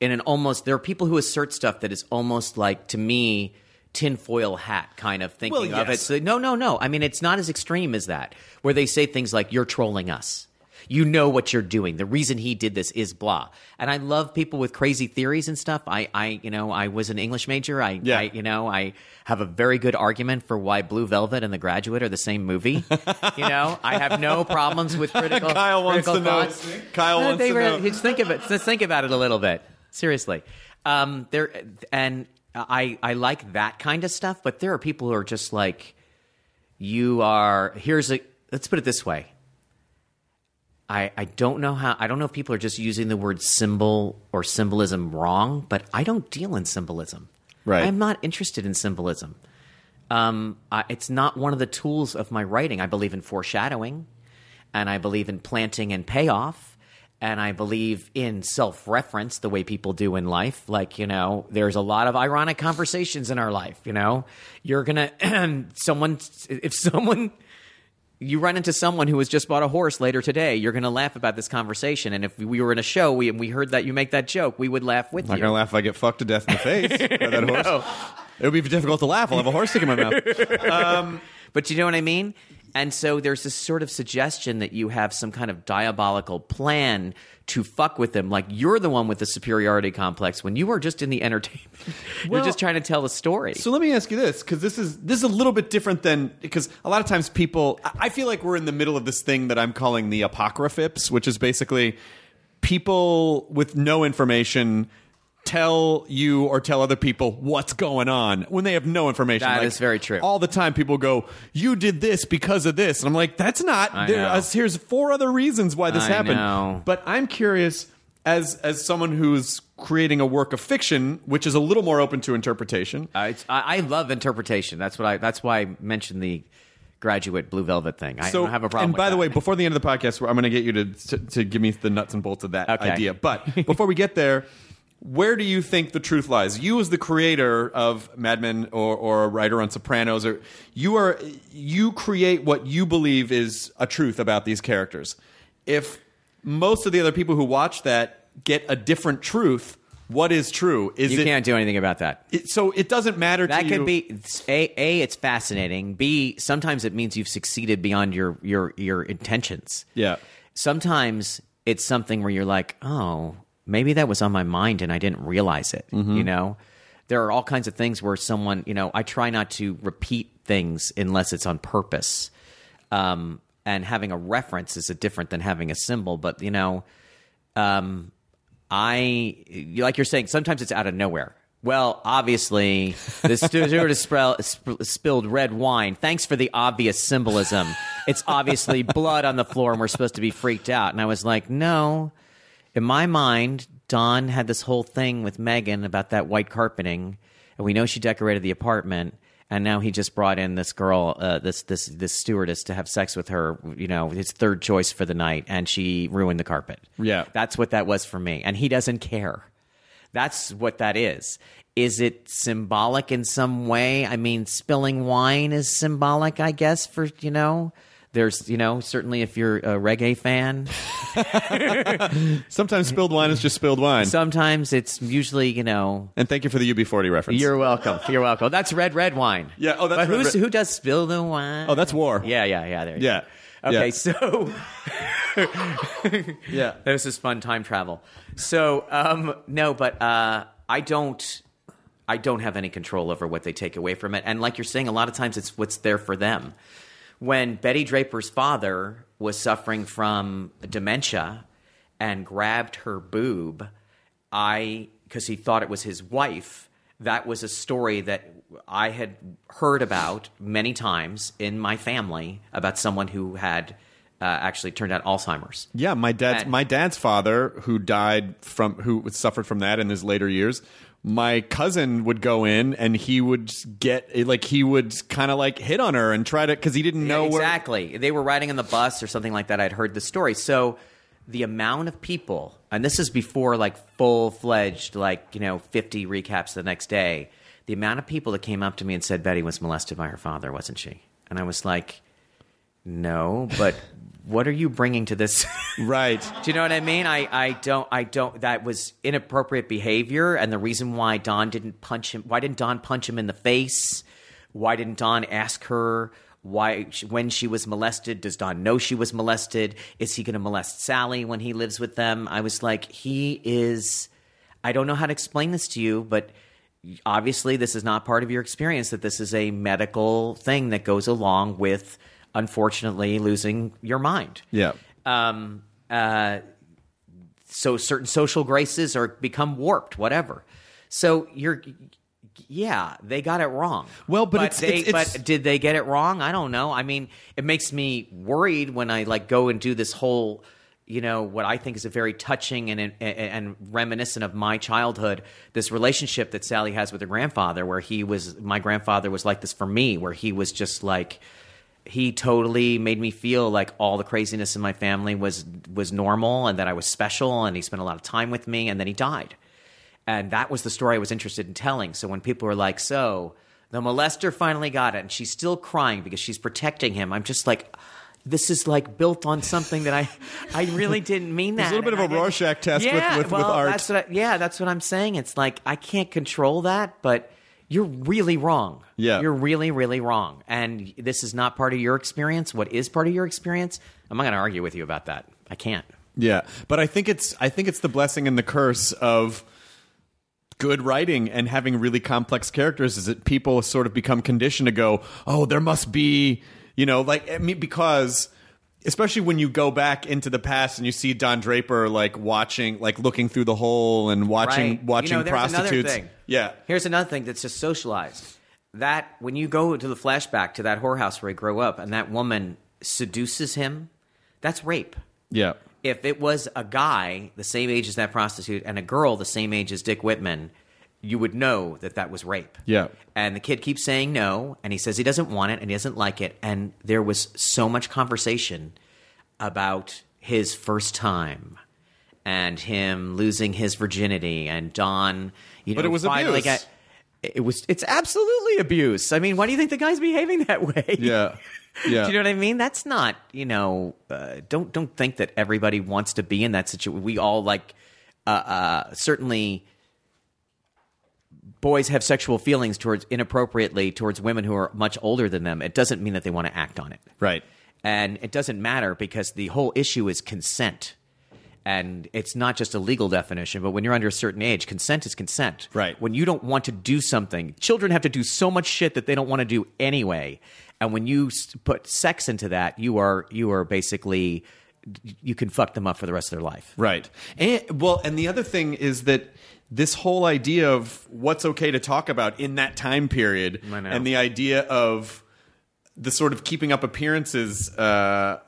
in an almost. There are people who assert stuff that is almost like to me tinfoil hat kind of thinking Well, of it. So, no, no, no. I mean, it's not as extreme as that, where they say things like "you're trolling us." You know what you're doing. The reason he did this is blah. And I love people with crazy theories and stuff. I, I, you know, I was an English major. I, Yeah. I, you know, I have a very good argument for why Blue Velvet and The Graduate are the same movie. you know, I have no problems with critical. Kyle wants critical to know. thoughts. Kyle Uh, wants to were- know. Just think of it. Just think about it a little bit. Seriously, um, there and I I like that kind of stuff. But there are people who are just like, you are. Here's a. Let's put it this way. I, I don't know how I don't know if people are just using the word symbol or symbolism wrong, but I don't deal in symbolism. Right. I'm not interested in symbolism. Um, I, it's not one of the tools of my writing. I believe in foreshadowing, and I believe in planting and payoff, and I believe in self-reference the way people do in life. Like you know, there's a lot of ironic conversations in our life. You know, you're gonna someone if someone you run into someone who has just bought a horse later today, you're going to laugh about this conversation. And if we were in a show we, and we heard that you make that joke, we would laugh with I'm not you. gonna laugh if I get fucked to death in the face by that horse. It would be difficult to laugh. I'll have a horse stick in my mouth. Um, but you know what I mean? And so there's this sort of suggestion that you have some kind of diabolical plan to fuck with them. Like you're the one with the superiority complex when you are just in the entertainment. you're just trying to tell a story. So let me ask you this, because this is this is a little bit different than because a lot of times people. I I feel like we're in the middle of this thing that I'm calling the apocryphips, which is basically people with no information tell you or tell other people what's going on when they have no information. That That is is very true. All the time, people go, "You did this because of this," and I'm like, "That's not." I there- know. uh, here's four other reasons why this I happened. know. But I'm curious, as as someone who's creating a work of fiction, which is a little more open to interpretation. Uh, it's, I, I love interpretation. That's what I. That's why I mentioned the graduate blue velvet thing. I don't have a problem. And with by the that. way, before the end of the podcast, I'm going to get you to, to to give me the nuts and bolts of that Okay. idea. But before we get there, where do you think the truth lies? You, as the creator of Mad Men or, or a writer on Sopranos, or you are you create what you believe is a truth about these characters. If most of the other people who watch that get a different truth, what is true? Is you it, can't do anything about that. it- so it doesn't matter. That could be a. A. It's fascinating. B. Sometimes it means you've succeeded beyond your your your intentions. Yeah. Sometimes it's something where you're like, oh, maybe that was on my mind and I didn't realize it. Mm-hmm. You know, there are all kinds of things where someone, you know, I try not to repeat things unless it's on purpose. Um, and having a reference is a different than having a symbol. But you know, um, I like you're saying sometimes it's out of nowhere. Well, obviously, the stewardess spell, sp- spilled red wine. Thanks for the obvious symbolism. It's obviously blood on the floor, and we're supposed to be freaked out. And I was like, no. In my mind, Don had this whole thing with Megan about that white carpeting, and we know she decorated the apartment. And now he just brought in this girl, uh, this this this stewardess, to have sex with her. You know, his third choice for the night, and she ruined the carpet. Yeah. That's what that was for me. And he doesn't care. That's what that is. Is it symbolic in some way? I mean, spilling wine is symbolic, I guess, for, you know, There's, you know, certainly if you're a reggae fan, Sometimes spilled wine is just spilled wine. sometimes it's usually, you know, and thank you for the UB40 reference. you're welcome. You're welcome. That's red, red wine. Yeah, oh, that's but red, who's, red. who does spill the wine? oh, that's war. yeah, yeah, yeah. There. you Yeah. go. Okay, Yeah. so Yeah. This is fun time travel. So um, no, but uh, I don't. I don't have any control over what they take away from it. And like you're saying, a lot of times it's what's there for them. When Betty Draper's father was suffering from dementia and grabbed her boob, I because he thought it was his wife. That was a story that I had heard about many times in my family about someone who had uh, actually turned out Alzheimer's. Yeah, my dad's And- my dad's father, who died from who suffered from that in his later years. My cousin would go in and he would get like he would kind of like hit on her and try to because he didn't know Yeah, where. exactly. They were riding on the bus or something like that. I'd heard the story. So the amount of people, and this is before like full fledged, like you know, fifty recaps the next day. The amount of people that came up to me and said Betty was molested by her father, wasn't she? And I was like, no, but what are you bringing to this? Right. Do you know what I mean? I, I don't I don't that was inappropriate behavior and the reason why Don didn't punch him why didn't Don punch him in the face? Why didn't Don ask her why when she was molested does Don know she was molested? Is he going to molest Sally when he lives with them? I was like he is I don't know how to explain this to you, but obviously this is not part of your experience that this is a medical thing that goes along with unfortunately losing your mind Yeah. um, uh, so certain social graces are become warped, whatever. So you're, yeah, they got it wrong. Well, but it's- they, it's- it's- but did they get it wrong? I don't know. I mean, it makes me worried when I like go and do this whole. You know what I think is a very touching and, and and reminiscent of my childhood. This relationship that Sally has with her grandfather, where he was my grandfather was like this for me, where he was just like he totally made me feel like all the craziness in my family was was normal and that I was special and he spent a lot of time with me and then he died. And that was the story I was interested in telling. So when people were like, "So, the molester finally got it and she's still crying because she's protecting him." I'm just like this is like built on something that I, I really didn't mean that. There's a little bit of a Rorschach test with- yeah, with- with well, art. That's what I, yeah, that's what I'm saying. It's like I can't control that, but you're really wrong. Yeah. you're really, really wrong. And this is not part of your experience. What is part of your experience? I'm not going to argue with you about that. I can't. Yeah, but I think it's I think it's the blessing and the curse of good writing and having really complex characters is that people sort of become conditioned to go, "Oh, there must be, you know, like I mean because especially when you go back into the past and you see Don Draper like watching like looking through the hole and watching right? watching you know, prostitutes. Yeah. Here's another thing that's just socialized. That when you go to the flashback to that whorehouse where he grew up, and that woman seduces him, that's rape. Yeah. if it was a guy the same age as that prostitute and a girl the same age as Dick Whitman, you would know that that was rape. Yeah. And the kid keeps saying no, and he says he doesn't want it and he doesn't like it. And there was so much conversation about his first time and him losing his virginity and Don, you know, But it was finally abuse. got- it was it's absolutely abuse. I mean, why do you think the guy's behaving that way? Yeah. Yeah. Do you know what I mean? That's not, you know, uh, don't don't think that everybody wants to be in that situation. We all like, uh, uh, certainly, boys have sexual feelings towards inappropriately towards women who are much older than them. It doesn't mean that they want to act on it, Right. and it doesn't matter because the whole issue is consent. And it's not just a legal definition, but when you're under a certain age, consent is consent. Right. When you don't want to do something, children have to do so much shit that they don't want to do anyway. And when you put sex into that, you are you are basically you can fuck them up for the rest of their life. Right. And well, and the other thing is that this whole idea of what's okay to talk about in that time period and the idea of the sort of keeping up appearances uh,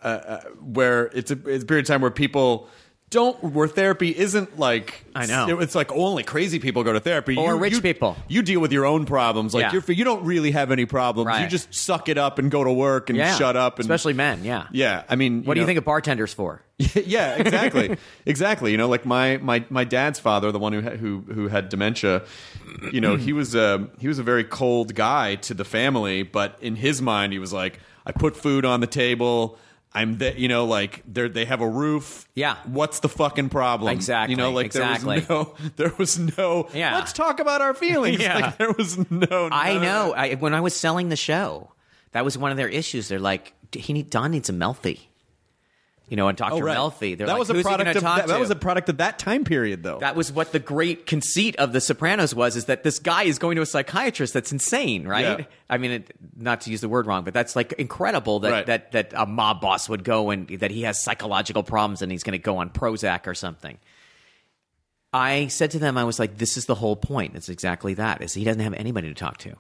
uh, uh, where it's a, it's a period of time where people don't where therapy isn't like I know. it's like only crazy people go to therapy Or You- rich you- people. you deal with your own problems like Yeah. you're you don't really have any problems you just suck it up and go to work and Yeah. shut up and especially men. Yeah. yeah i mean What do you think a bartender's for? yeah, exactly, exactly. You know, like my my my dad's father, the one who who who had dementia. You know, he was a he was a very cold guy to the family, but in his mind, he was like, I put food on the table. I'm the, you know, like they they have a roof. Yeah. What's the fucking problem? Exactly, You know, like exactly. there was no, there was no. Yeah. Let's talk about our feelings. Yeah. Like, there was no. I know. I, when I was selling the show, that was one of their issues. They're like, he need Don needs a Melfi. You know, and Dr. Oh, right. Melfi. They're that like, was a product of that, that was a product of that time period, though. That was what the great conceit of The Sopranos was: is that this guy is going to a psychiatrist that's insane, right? Yeah. I mean, it, not to use the word wrong, but that's like incredible that Right. that that a mob boss would go and that he has psychological problems and he's going to go on Prozac or something. I said to them, I was like, "This is the whole point. It's exactly that. Is he doesn't have anybody to talk to,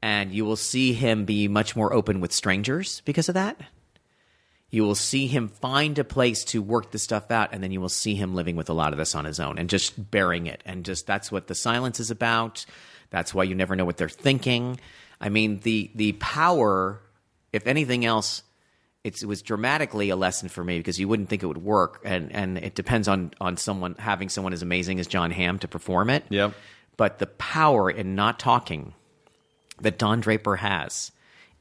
and you will see him be much more open with strangers because of that." You will see him find a place to work the stuff out and then you will see him living with a lot of this on his own and just bearing it. And just that's what the silence is about. That's why you never know what they're thinking. I mean the the power if anything else it's, it was dramatically a lesson for me because you wouldn't think it would work. And and it depends on on someone having someone as amazing as john hamm to perform it. Yep. but the power in not talking that Don Draper has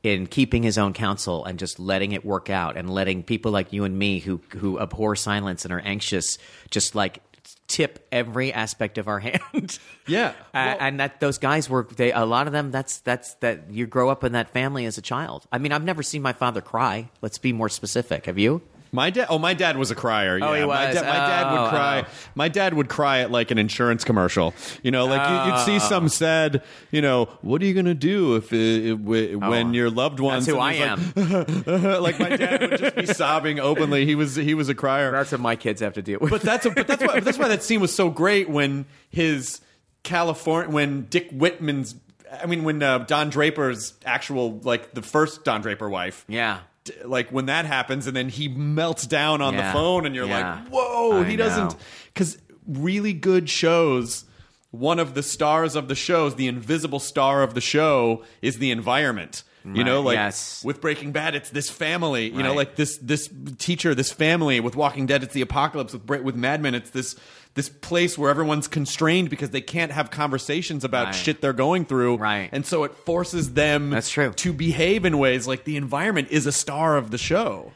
in keeping his own counsel and just letting it work out and letting people like you and me who who abhor silence and are anxious just like tip every aspect of our hand. Yeah. Well- and that those guys were they a lot of them that's that's that you grow up in that family as a child. I mean, I've never seen my father cry. Let's be more specific. Have you? My dad. Oh, my dad was a crier. Oh, yeah. he My, was? da- my dad Oh, would cry. oh. My dad would cry at like an insurance commercial. You know, like you, you'd see Oh. some sad. You know, what are you gonna do if it, when your loved ones? Oh. That's who I and am. he's Like, like my dad would just be sobbing openly. He was he was a crier. That's what my kids have to deal with. But that's but that's why that's why that scene was so great when his California when Dick Whitman's. I mean, when uh, Don Draper's actual like the first Don Draper wife yeah. Like when that happens and then he melts down on Yeah. the phone and you're Yeah. like whoa I he doesn't because really good shows one of the stars of the shows the invisible star of the show is the environment you know like yes. with breaking bad it's this family you know like this this teacher this family with walking dead it's the apocalypse with with mad men it's this this place where everyone's constrained because they can't have conversations about Right. shit they're going through Right. and so it forces them That's true. to behave in ways like the environment is a star of the show.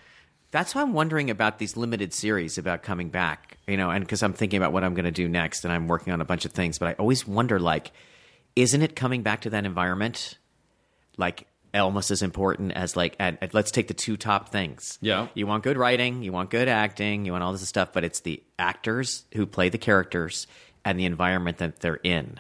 That's why I'm wondering about these limited series about coming back, you know, and because I'm thinking about what I'm going to do next, and I'm working on a bunch of things. But I always wonder, like, isn't it coming back to that environment, like almost as important as like? And, and let's take the two top things. Yeah. you want good writing, you want good acting, you want all this stuff, but it's the actors who play the characters and the environment that they're in.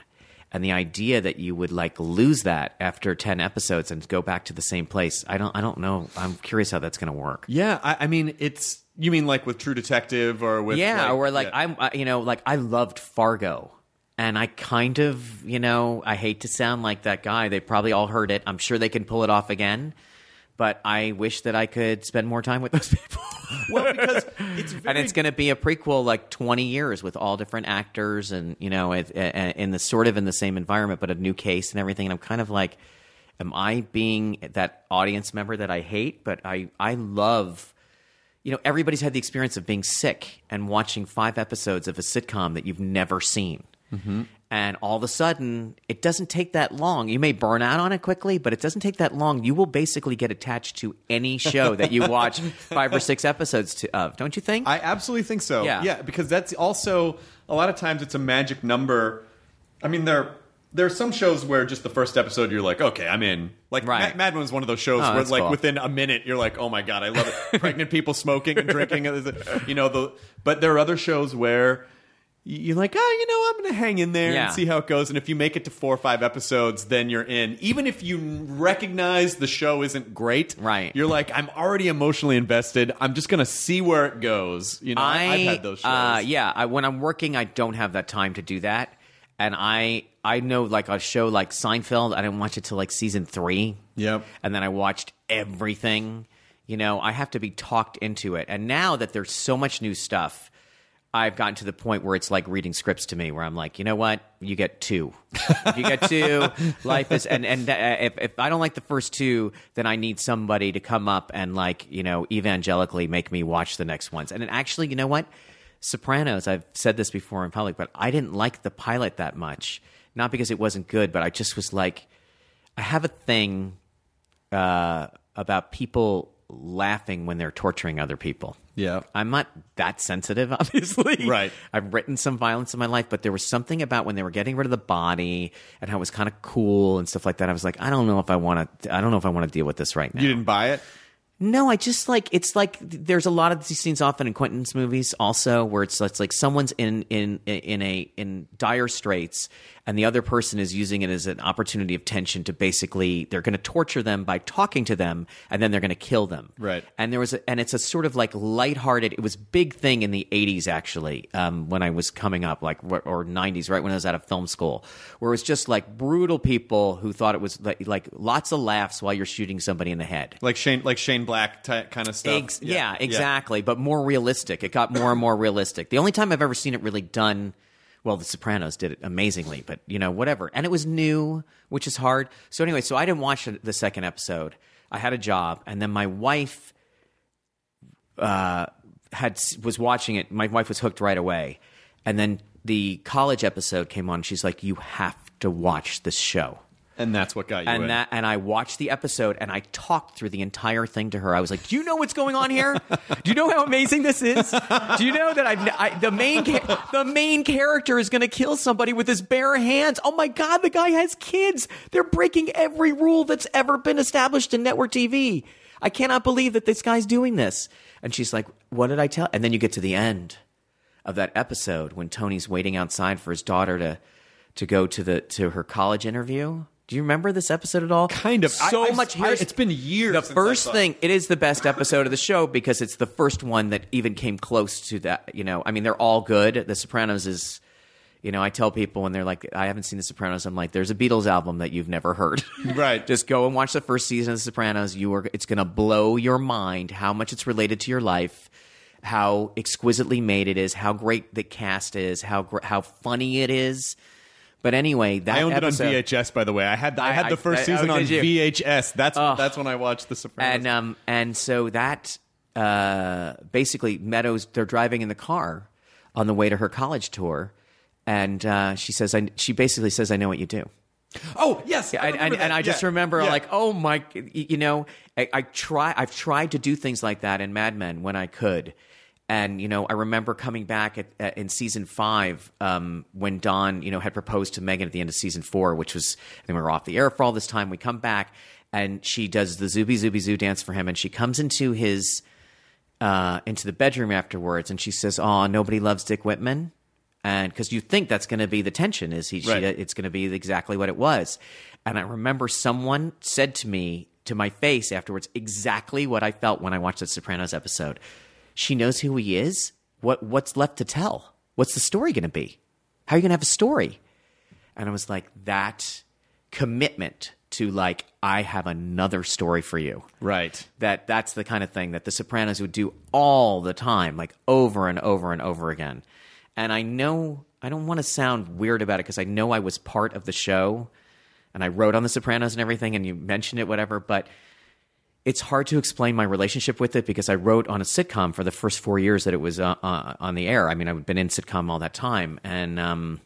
And the idea that you would like lose that after ten episodes and go back to the same place, I don't, I don't know. I'm curious how that's going to work. Yeah, I, I mean, it's you mean like with True Detective or with yeah, or like yeah. I'm, I, you know, like I loved Fargo, and I kind of, you know, I hate to sound like that guy. They probably all heard it. I'm sure they can pull it off again, but I wish that I could spend more time with those people. well because it's very, and it's going to be a prequel, like 20 years with all different actors, and you know, it, in the sort of in the same environment, but a new case and everything. And I'm kind of like, am I being that audience member that I hate? But I, I love you know, everybody's had the experience of being sick and watching five episodes of a sitcom that you've never seen. Mm-hmm. And all of a sudden, it doesn't take that long. You may burn out on it quickly, but it doesn't take that long. You will basically get attached to any show that you watch five or six episodes to, of, don't you think? I absolutely think so. Yeah. yeah, because that's also a lot of times it's a magic number. I mean, there there are some shows where just the first episode you're like, okay, I'm in. Like Right. Mad, Mad Men was one of those shows Oh, where like cool. within a minute you're like, oh my god, I love it. Pregnant people smoking and drinking, you know. The but there are other shows where. You're like, oh, you know, I'm going to hang in there Yeah. and see how it goes. And if you make it to four or five episodes, then you're in. Even if you recognize the show isn't great, Right. You're like, I'm already emotionally invested. I'm just going to see where it goes. You know, I, have had those shows. Uh, yeah, I, when I'm working, I don't have that time to do that, and I I know like a show like Seinfeld, I didn't watch it till like season three. Yep. and then I watched everything. You know, I have to be talked into it, and now that there's so much new stuff. I've gotten to the point where it's like reading scripts to me, where I'm like, you know what, you get two. if you get two, life is, and and uh, if if I don't like the first two, then I need somebody to come up and like you know evangelically make me watch the next ones. And actually, you know what, Sopranos. I've said this before in public, but I didn't like the pilot that much. Not because it wasn't good, but I just was like, I have a thing uh, about people laughing when they're torturing other people. Yeah. I'm not that sensitive, obviously. Right. I've written some violence in my life, but there was something about when they were getting rid of the body and how it was kind of cool and stuff like that. I was like, I don't know if I want to. I don't know if I want to deal with this right now. You didn't buy it? No, I just like it's like there's a lot of these scenes often in Quentin's movies also where it's, it's like someone's in in in a in dire straits and the other person is using it as an opportunity of tension to basically they're going to torture them by talking to them and then they're going to kill them. Right. And there was a, and it's a sort of like lighthearted. It was big thing in the 80s actually um, when I was coming up like or 90s right when I was out of film school where it was just like brutal people who thought it was like, like lots of laughs while you're shooting somebody in the head. Like Shane like Shane Black kind of stuff. Ex- yeah, exactly. But more realistic. It got more and more realistic. The only time I've ever seen it really done, well, The Sopranos did it amazingly, but you know, whatever. And it was new, which is hard. So anyway, so I didn't watch the- the second episode. I had a job, and then my wife uh, had was watching it. My wife was hooked right away, and then the college episode came on. She's like, "You have to watch this show." And that's what got you in. and that and I watched the episode and I talked through the entire thing to her. I was like, "Do you know what's going on here? Do you know how amazing this is? Do you know that I've I, the main the main character is going to kill somebody with his bare hands? Oh my god, the guy has kids. They're breaking every rule that's ever been established in network TV. I cannot believe that this guy's doing this." And she's like, "What did I tell?" And then you get to the end of that episode when Tony's waiting outside for his daughter to to go to the to her college interview. Do you remember this episode at all? Kind of. So I've- much. I- it's been years The first thing, it is the best episode of the show because it's the first one that even came close to that. You know, I mean, they're all good. The Sopranos is. You know, I tell people when they're like, I haven't seen The Sopranos, I'm like, there's a Beatles album that you've never heard. Right. Just go and watch the first season of The Sopranos. You are, it's going to blow your mind how much it's related to your life, how exquisitely made it is, how great the cast is, how how funny it is. But anyway, that I owned episode, it on VHS, by the way. I had I, I- had the first I- season oh, on you? VHS. That's that's when I watched The Sopranos. and um and so that uh basically Meadows they're driving in the car on the way to her college tour, and uh, she says I she basically says I know what you do. oh yes, Yeah, I and, and, remember and that. I just Yeah, remember yeah. like, oh my, you know, I, I try, I've tried to do things like that in Mad Men when I could, and you know, I remember coming back at, at, in season five um, when Don, you know, had proposed to Megan at the end of season four, which was, I think we were off the air for all this time. We come back, and she does the Zou Bisou Bisou dance for him, and she comes into his uh, into the bedroom afterwards, and she says, "Oh, nobody loves Dick Whitman," and because you think that's going to be the tension is he, she, Right. it's going to be exactly what it was. And I remember someone said to me to my face afterwards exactly what I felt when I watched the Sopranos episode. She knows who he is. What what's left to tell? What's the story going to be? How are you going to have a story? And I was like, that commitment to like, I have another story for you right. that that's the kind of thing that the sopranos would do all the time like over and over and over again and i know i don't want to sound weird about it because i know i was part of the show and i wrote on the sopranos and everything and you mentioned it whatever but it's hard to explain my relationship with it because i wrote on a sitcom for the first four years that it was uh, uh, on the air i mean i've been in sitcom all that time and um,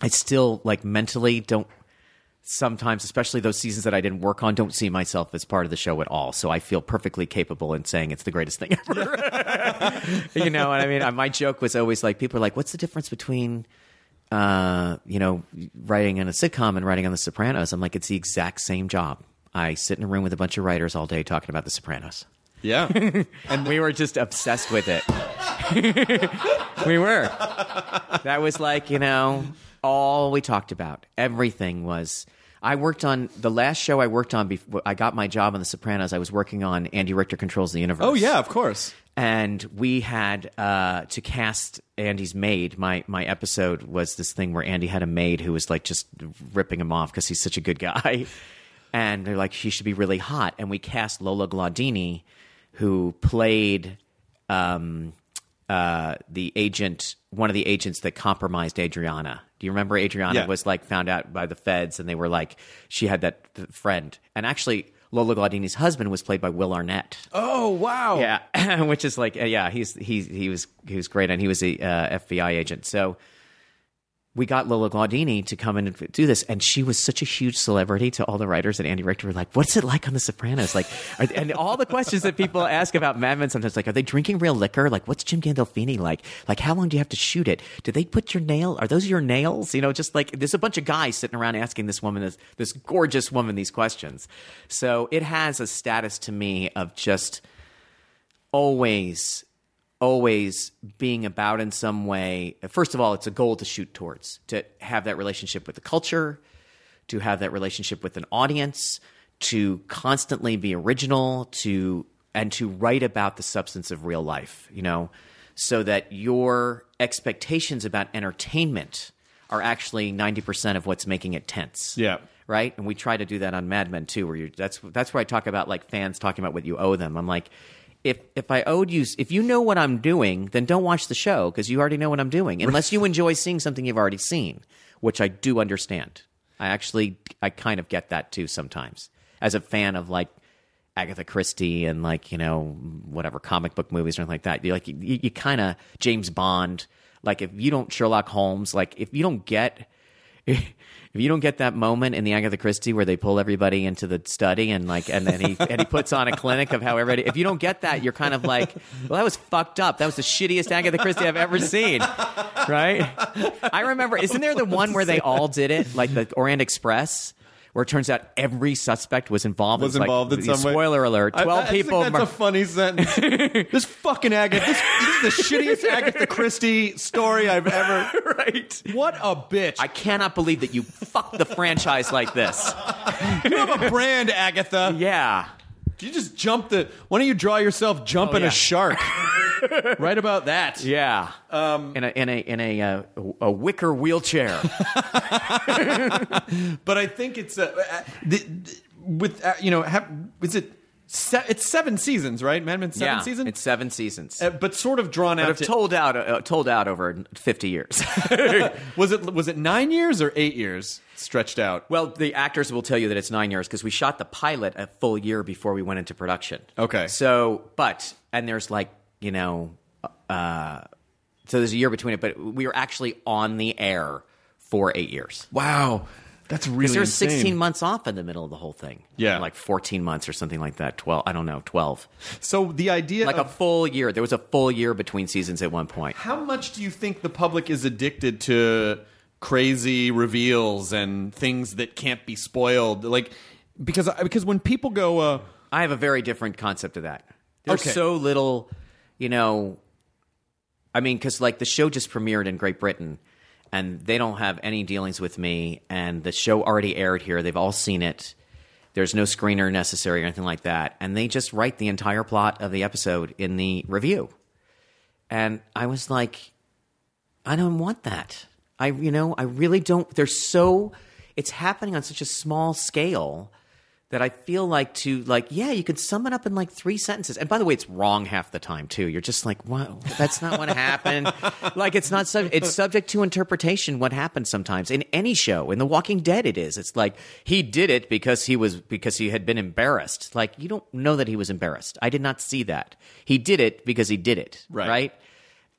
i still like mentally don't sometimes, especially those seasons that I didn't work on, don't see myself as part of the show at all. So I feel perfectly capable in saying it's the greatest thing ever. you know what I mean? My joke was always like, people are like, what's the difference between, uh, you know, writing in a sitcom and writing on The Sopranos? I'm like, it's the exact same job. I sit in a room with a bunch of writers all day talking about The Sopranos. Yeah. And we were just obsessed with it. we were. That was like, you know, all we talked about. Everything was. I worked on the last show I worked on before I got my job on The Sopranos. I was working on Andy Richter Controls the Universe. oh yeah, of course. And we had uh, to cast Andy's maid. My my episode was this thing where Andy had a maid who was like just ripping him off because he's such a good guy. And they're like, she should be really hot. And we cast Lola Glaudini, who played um, uh, the agent, one of the agents that compromised Adriana. Do you remember Adriana Yeah. was like found out by the feds, and they were like, she had that th- friend. And actually, Lola Glaudini's husband was played by Will Arnett. Oh wow. Yeah, which is like, uh, yeah, he's he he was he was great, and he was a uh, FBI agent. So we got Lola Glaudini to come in and do this, and she was such a huge celebrity to all the writers. And Andy Richter were like, "What's it like on The Sopranos?" Like, and all the questions that people ask about Mad Men sometimes, like, are they drinking real liquor? Like, what's Jim Gandolfini like? Like, how long do you have to shoot it? Do they put your nail? Are those your nails? You know, just like there's a bunch of guys sitting around asking this woman, this, this gorgeous woman, these questions. So it has a status to me of just always always being about in some way first of all it's a goal to shoot towards to have that relationship with the culture to have that relationship with an audience to constantly be original to and to write about the substance of real life you know so that your expectations about entertainment are actually 90% of what's making it tense Yeah. right? And we try to do that on Mad Men too, where you that's that's where I talk about like fans talking about what you owe them. I'm like, if if I owed you, if you know what I'm doing, then don't watch the show because you already know what I'm doing, unless you enjoy seeing something you've already seen, which I do understand. I actually I kind of get that too sometimes as a fan of like. Agatha Christie and like you know whatever comic book movies or anything like that. You're like you, you kind of James Bond. Like if you don't Sherlock Holmes, like if you don't get if you don't get that moment in the Agatha Christie where they pull everybody into the study and like and then he and he puts on a clinic of how everybody if you don't get that you're kind of like well that was fucked up. That was the shittiest Agatha Christie I've ever seen. Right? I remember isn't there the one where they all did it like the Orient Express where it turns out every suspect was involved was It's like- involved in some way. spoiler alert 12 I think people that's a funny sentence. this fucking Agatha. This, this is the shittiest Agatha Christie story I've ever. right What a bitch! I cannot believe that you fucked the franchise like this you have a brand, Agatha. yeah You just jump the. Why don't you draw yourself jumping Oh, yeah. a shark? right about that. Yeah, um, in a in a in a uh, a wicker wheelchair. But I think it's uh, uh, the, the- with uh, you know have, is it se- it's seven seasons right? Mad Men seven yeah, seasons. it's seven seasons. uh, but sort of drawn but out. To, told out uh, told out over fifty years. was it was it nine years or eight years stretched out? well, the actors will tell you that it's nine years because we shot the pilot a full year before we went into production. Okay. So, but and there's like you know, uh, so there's a year between it, but we were actually on the air for eight years. Wow, that's really Because there's insane. 16 months off in the middle of the whole thing. Yeah. like 14 months or something like that. 12, I don't know, 12. So the idea like a full year. There was a full year between seasons at one point. how much do you think the public is addicted to crazy reveals and things that can't be spoiled? Like because because when people go, uh, I have a very different concept of that. There's Okay. so little, you know. I mean, because like the show just premiered in Great Britain, and they don't have any dealings with me, and the show already aired here. They've all seen it. There's no screener necessary or anything like that, and they just write the entire plot of the episode in the review. And I was like, I don't want that. I, you know, I really don't. They're so, it's happening on such a small scale that I feel like to, like, yeah, you could sum it up in like three sentences. And by the way, it's wrong half the time too. You're just like, what? That's not what happened. like, it's not, sub- it's subject to interpretation what happens sometimes in any show. In The Walking Dead, it is. It's like, he did it because he was, because he had been embarrassed. Like, you don't know that he was embarrassed. I did not see that. He did it because he did it. Right. Right.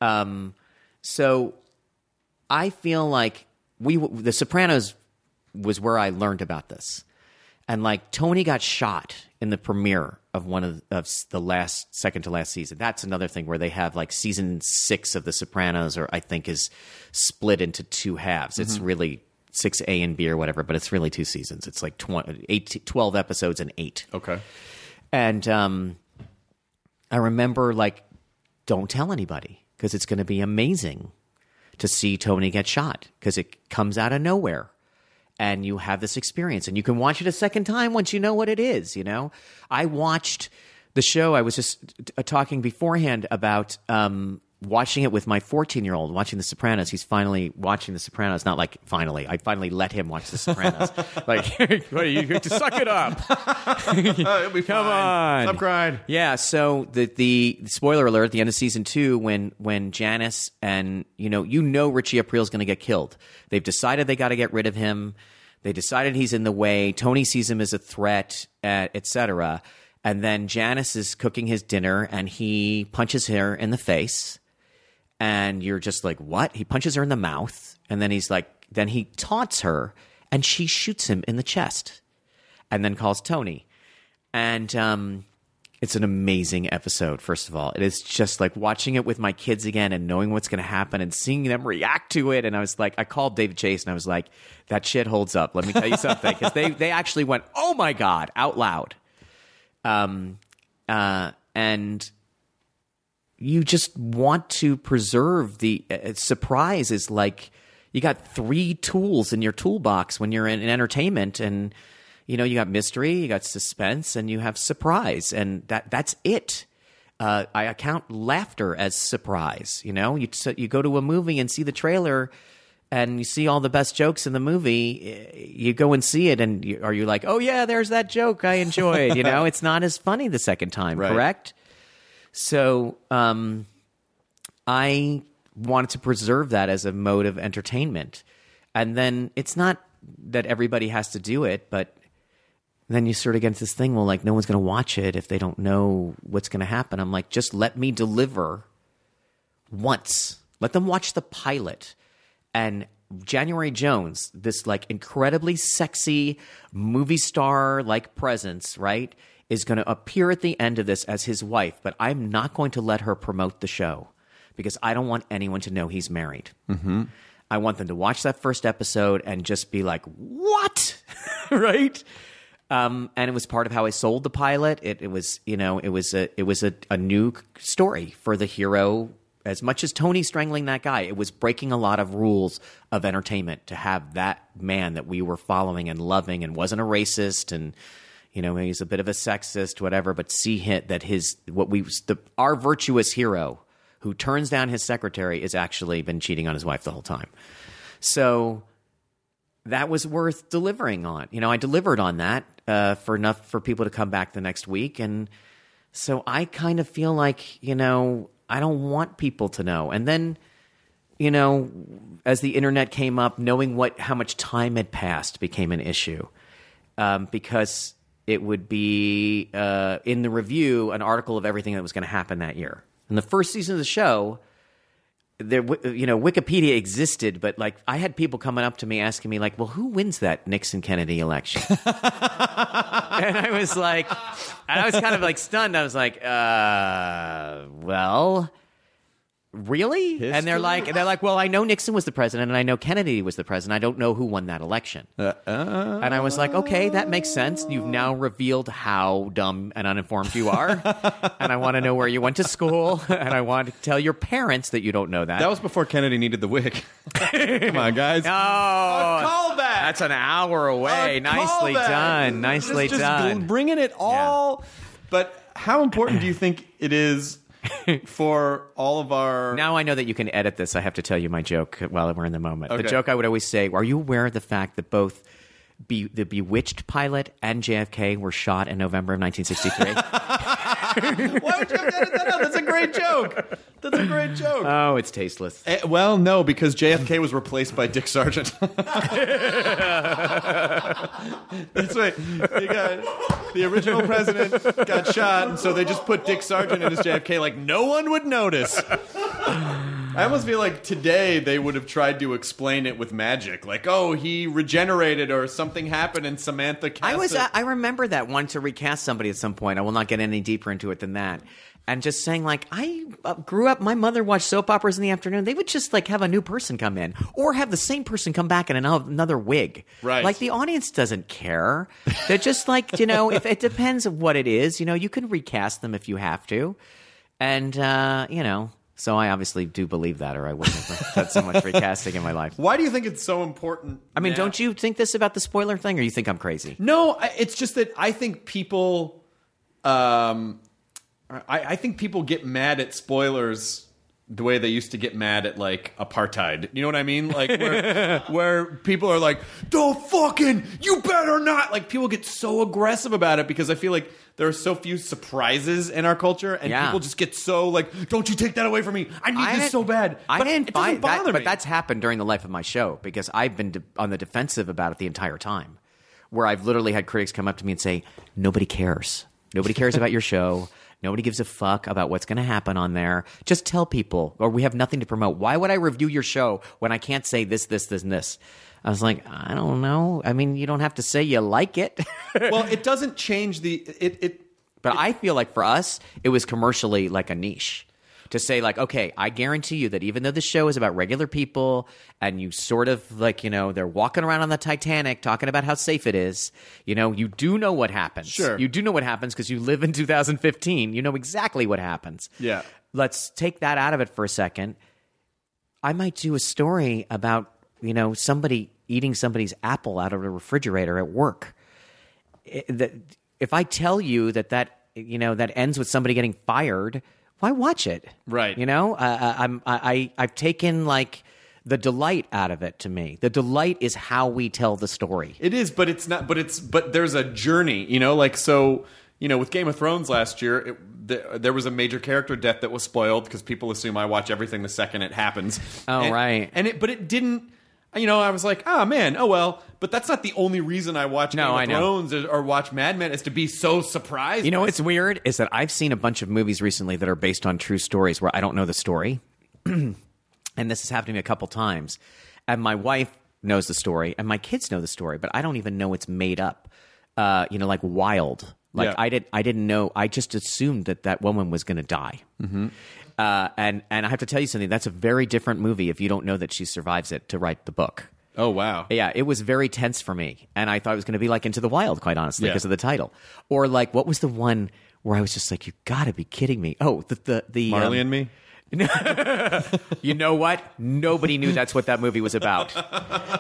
Um, so I feel like we The Sopranos was where I learned about this, and like Tony got shot in the premiere of one of, of the last second to last season. That's another thing where they have like season six of The Sopranos, or I think is split into two halves. It's really six A and B or whatever, but it's really two seasons. It's like 20, 18, 12 episodes and eight. okay, And um, I remember like, don't tell anybody because it's going to be amazing to see Tony get shot because it comes out of nowhere. And you have this experience, and you can watch it a second time once you know what it is. You know, I watched the show. I was just uh, talking beforehand about um, watching it with my 14 year old, watching The Sopranos. He's finally watching The Sopranos. Not like finally, I finally let him watch The Sopranos. like, what are you to suck it up? it'll be Come on. Stop crying. Yeah, so the the spoiler alert at the end of season two, when when Janice and you know you know Richie Aprile's going to get killed. They've decided they got to get rid of him. They decided he's in the way. Tony sees him as a threat, uh, etc. And then Janice is cooking his dinner, and he punches her in the face. And you're just like, what? He punches her in the mouth, and then he's like, then he taunts her, and she shoots him in the chest, and then calls Tony, and um, it's an amazing episode. First of all, it is just like watching it with my kids again and knowing what's going to happen and seeing them react to it. And I was like, I called David Chase and I was like, that shit holds up. Let me tell you something, because they they actually went, oh my god, out loud. Um, uh, and you just want to preserve the uh, surprise is like you got three tools in your toolbox when you're in, in entertainment and you know you got mystery you got suspense and you have surprise and that that's it uh, I account laughter as surprise. You know, you so you go to a movie and see the trailer, and you see all the best jokes in the movie. You go and see it, and you, are you like, oh yeah, there's that joke I enjoyed. you know, it's not as funny the second time, Right. correct? So, um, I wanted to preserve that as a mode of entertainment. And then it's not that everybody has to do it, but then you sort of get into this thing, well, like no one's going to watch it if they don't know what's going to happen. I'm like, just let me deliver once. Let them watch the pilot. And January Jones, this like incredibly sexy movie star like presence, right, is going to appear at the end of this as his wife, but I'm not going to let her promote the show because I don't want anyone to know he's married. Mm-hmm. I want them to watch that first episode and just be like, what? right? Um, and it was part of how I sold the pilot. It, it was, you know, it was a, it was a, a new story for the hero. As much as Tony strangling that guy, it was breaking a lot of rules of entertainment to have that man that we were following and loving and wasn't a racist and, you know, he's a bit of a sexist, whatever. But see hit that his what we the our virtuous hero who turns down his secretary is actually been cheating on his wife the whole time. So that was worth delivering on. You know, I delivered on that uh, for enough for people to come back the next week, and so I kind of feel like you know I don't want people to know. And then, you know, as the internet came up, knowing what how much time had passed became an issue um, because it would be uh, in the review an article of everything that was going to happen that year. In the first season of the show, there you know wikipedia existed but like i had people coming up to me asking me like well who wins that nixon kennedy election and i was like and i was kind of like stunned i was like uh well really and they're like they're like well i know nixon was the president and i know kennedy was the president i don't know who won that election uh-uh. and i was like okay that makes sense you've now revealed how dumb and uninformed you are and i want to know where you went to school and i want to tell your parents that you don't know that That was before Kennedy needed the wig. Come on, guys. Oh, callback. That's an hour away. A Nicely callback. done. Nicely Just- just done. Bringing it all. But how important do you think it is for all of our? Now I know that you can edit this. I have to tell you my joke while we're in the moment. Okay. The joke I would always say: Are you aware of the fact that both Be- the Bewitched pilot and JFK were shot in November of 1963? Why would you have to edit that out? That's a great joke. That's a great joke. oh, it's tasteless. Eh, well, no, because JFK was replaced by Dick Sargent. That's right. You got, the original president got shot, and so they just put Dick Sargent in as JFK, like no one would notice. I almost feel like today they would have tried to explain it with magic, like, oh, he regenerated or something happened, and Samantha. Cast I was. it. I remember that wanting to recast somebody at some point. I will not get any deeper into it than that. And just saying, like, I uh, grew up. My mother watched soap operas in the afternoon. They would just like have a new person come in, or have the same person come back in another wig. Right. Like the audience doesn't care. They're just like, you know, if it depends of what it is. You know, you can recast them if you have to, and uh, you know. So I obviously do believe that, or I wouldn't have had so much recasting in my life. Why do you think it's so important? I mean, now? don't you think this about the spoiler thing, or you think I'm crazy? No, I- it's just that I think people, um, I, I think people get mad at spoilers the way they used to get mad at like apartheid. You know what I mean? Like where, where people are like, "Don't fucking, you better not!" Like people get so aggressive about it because I feel like there are so few surprises in our culture, and Yeah. people just get so like, "Don't you take that away from me? I need this didn't- so bad." I but didn't it doesn't find that, bother but that's happened during the life of my show because I've been de- on the defensive about it the entire time. Where I've literally had critics come up to me and say, "Nobody cares. Nobody cares about your show. Nobody gives a fuck about what's going to happen on there. Just tell people, or we have nothing to promote. Why would I review your show when I can't say this, this, this, and this? I was like, I don't know. I mean, you don't have to say you like it. well, it doesn't change the it. it But I feel like for us, it was commercially like a niche. To say like, okay, I guarantee you that even though the show is about regular people and you sort of like, you know, they're walking around on the Titanic talking about how safe it is, you know, you do know what happens. Sure. You do know what happens because you live in 2015. You know exactly what happens. Yeah. Let's take that out of it for a second. I might do a story about, you know, somebody eating somebody's apple out of a refrigerator at work it- that if I tell you that that you know that ends with somebody getting fired, why watch it? Right. You know, uh, I'm I, I I've taken like the delight out of it to me. The delight is how we tell the story. It is, but it's not. But it's but there's a journey. You know, like so. You know, with Game of Thrones last year, it, th- there was a major character death that was spoiled because people assume I watch everything the second it happens. Oh, And- right. And it, but it didn't. You know, I was like, oh man, oh well. But that's not the only reason I watch No, Game of I know. Thrones or, or watch Mad Men is to be so surprised. You know by what's weird is that I've seen a bunch of movies recently that are based on true stories where I don't know the story. and this has happened to me a couple times. And my wife knows the story and my kids know the story, but I don't even know it's made up. Uh, you know, like Wild. Like Yeah. I did I didn't know I just assumed that that woman was going to die. Uh, and and I have to tell you something. That's a very different movie if you don't know that she survives it to write the book. Oh wow. Yeah, it was very tense for me, and I thought it was going to be like Into the Wild, quite honestly, Yeah. because of the title. Or like, what was the one where I was just like, "You got to be kidding me!" Oh, the the the Marley um, and me. You know what? Nobody knew that's what that movie was about.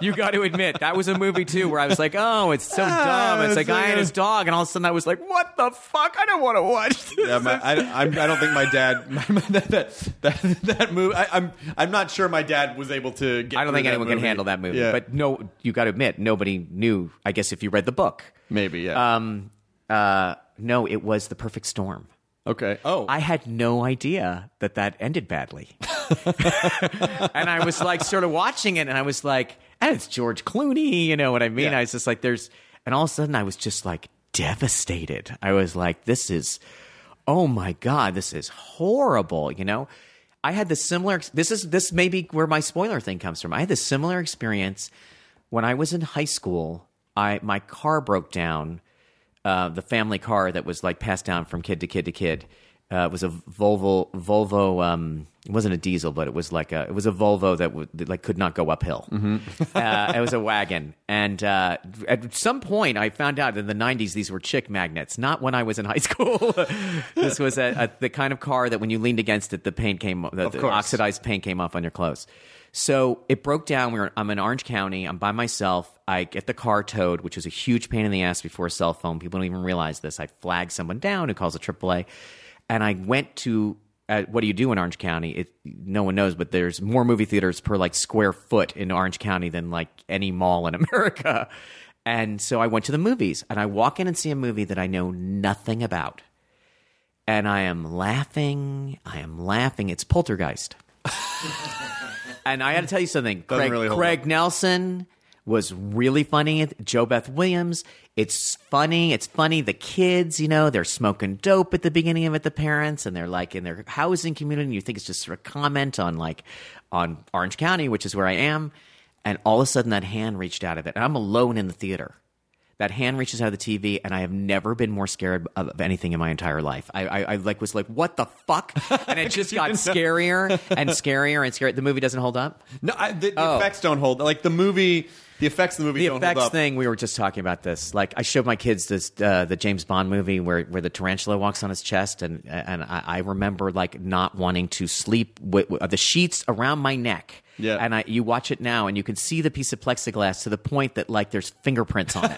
You got to admit that was a movie too, where I was like, "Oh, it's so dumb." It's a it's guy like and his dog, and all of a sudden I was like, "What the fuck? I don't want to watch this." Yeah, my, I, I'm, I don't think my dad that that that, that movie. I, I'm I'm not sure my dad was able to. get I don't think anyone can handle that movie. Yeah. But no, you got to admit, nobody knew. I guess if you read the book, maybe yeah. um, uh, no, it was the perfect storm. Okay. Oh, I had no idea that that ended badly. and I was like, sort of watching it, and I was like, and it's George Clooney, you know what I mean? Yeah. I was just like, there's, and all of a sudden I was just like devastated. I was like, this is, oh my God, this is horrible, you know? I had this similar, this is, this may be where my spoiler thing comes from. I had this similar experience when I was in high school. I, my car broke down uh, the family car that was like passed down from kid to kid to kid. Uh, it was a Volvo. Volvo. Um, it wasn't a diesel, but it was like a. It was a Volvo that would that, like could not go uphill. uh, it was a wagon, and uh, at some point, I found out in the '90s these were chick magnets. Not when I was in high school. this was a, a, the kind of car that when you leaned against it, the paint came. The, the oxidized paint came off on your clothes. So it broke down. We were, I'm in Orange County. I'm by myself. I get the car towed, which was a huge pain in the ass before a cell phone. People don't even realize this. I flag someone down who calls a AAA. And I went to, uh, what do you do in Orange County? It, no one knows, but there's more movie theaters per like square foot in Orange County than like any mall in America. And so I went to the movies and I walk in and see a movie that I know nothing about. And I am laughing. I am laughing. It's Poltergeist. and I got to tell you something. Doesn't Craig, really Craig. Nelson was really funny. JoBeth Williams. It's funny. It's funny. The kids, you know, they're smoking dope at the beginning of it. The parents and they're like in their housing community. And you think it's just sort of comment on like on Orange County, which is where I am. And all of a sudden, that hand reached out of it, and I'm alone in the theater. That hand reaches out of the TV, and I have never been more scared of, of anything in my entire life. I, I, I like was like, "What the fuck?" And it just got scarier and scarier and scarier. The movie doesn't hold up. no, I, the, the Oh. effects don't hold. Like the movie, the effects of the movie the don't effects thing we were just talking about this like i showed my kids this uh, the james bond movie where, where the tarantula walks on his chest and and i, I remember like not wanting to sleep with, with the sheets around my neck Yeah. and I, you watch it now, and you can see the piece of plexiglass to the point that like there's fingerprints on it.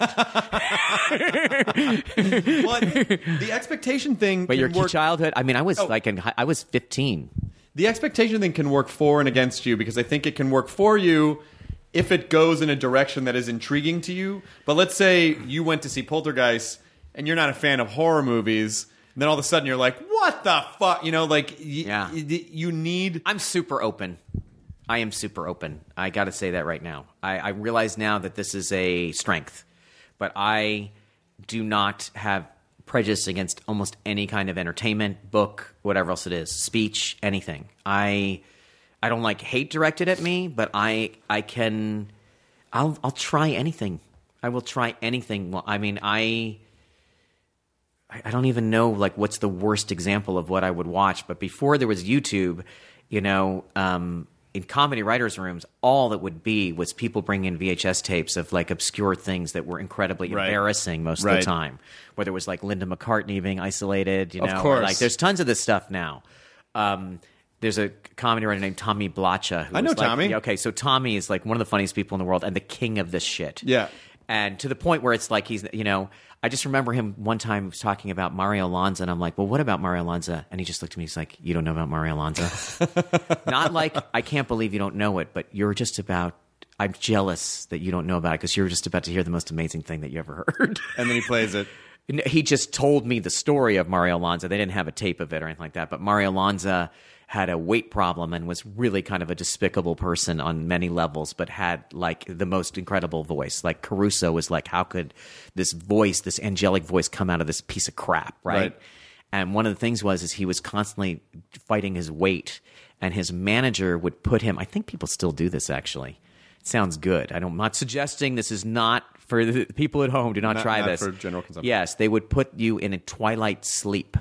Well, the expectation thing, But your work, childhood, I mean, I was Oh. like, in, I was 15. the expectation thing can work for and against you because I think it can work for you if it goes in a direction that is intriguing to you. But let's say you went to see Poltergeist and you're not a fan of horror movies, and then all of a sudden you're like, "What the fuck?" You know, like y- Yeah. y- you need. I'm super open. I am super open. I got to say that right now. I, I realize now that this is a strength, but I do not have prejudice against almost any kind of entertainment, book, whatever else it is, speech, anything. I I don't like hate directed at me, but I I can I'll I'll try anything. I will try anything. Well, I mean, I I don't even know like what's the worst example of what I would watch. But before there was YouTube, you know, um, in comedy writers' rooms, all that would be was people bringing in VHS tapes of like obscure things that were incredibly Right. embarrassing most of the time. Whether it was like Linda McCartney being isolated, you know, like there's tons of this stuff now. Um, there's a comedy writer named Tommy Blacha. Who I know like- Tommy. okay, so Tommy is like one of the funniest people in the world and the king of this shit. Yeah. And to the point where it's like he's, you know, I just remember him one time was talking about Mario Lanza, and I'm like, well, what about Mario Lanza? And he just looked at me, and he's like, you don't know about Mario Lanza? Not like, I can't believe you don't know it, but you're just about, I'm jealous that you don't know about it because you're just about to hear the most amazing thing that you ever heard. And then he plays it. He just told me the story of Mario Lanza. They didn't have a tape of it or anything like that, but Mario Lanza had a weight problem and was really kind of a despicable person on many levels, but had like the most incredible voice. Like Caruso was like, how could this voice, this angelic voice, come out of this piece of crap, right? Right. And one of the things was is he was constantly fighting his weight, and his manager would put him. I think people still do this actually. It sounds good. I don't, I'm not suggesting this is not for the people at home. Do not, Not- try not this for general consumption. Yes, they would put you in a twilight sleep,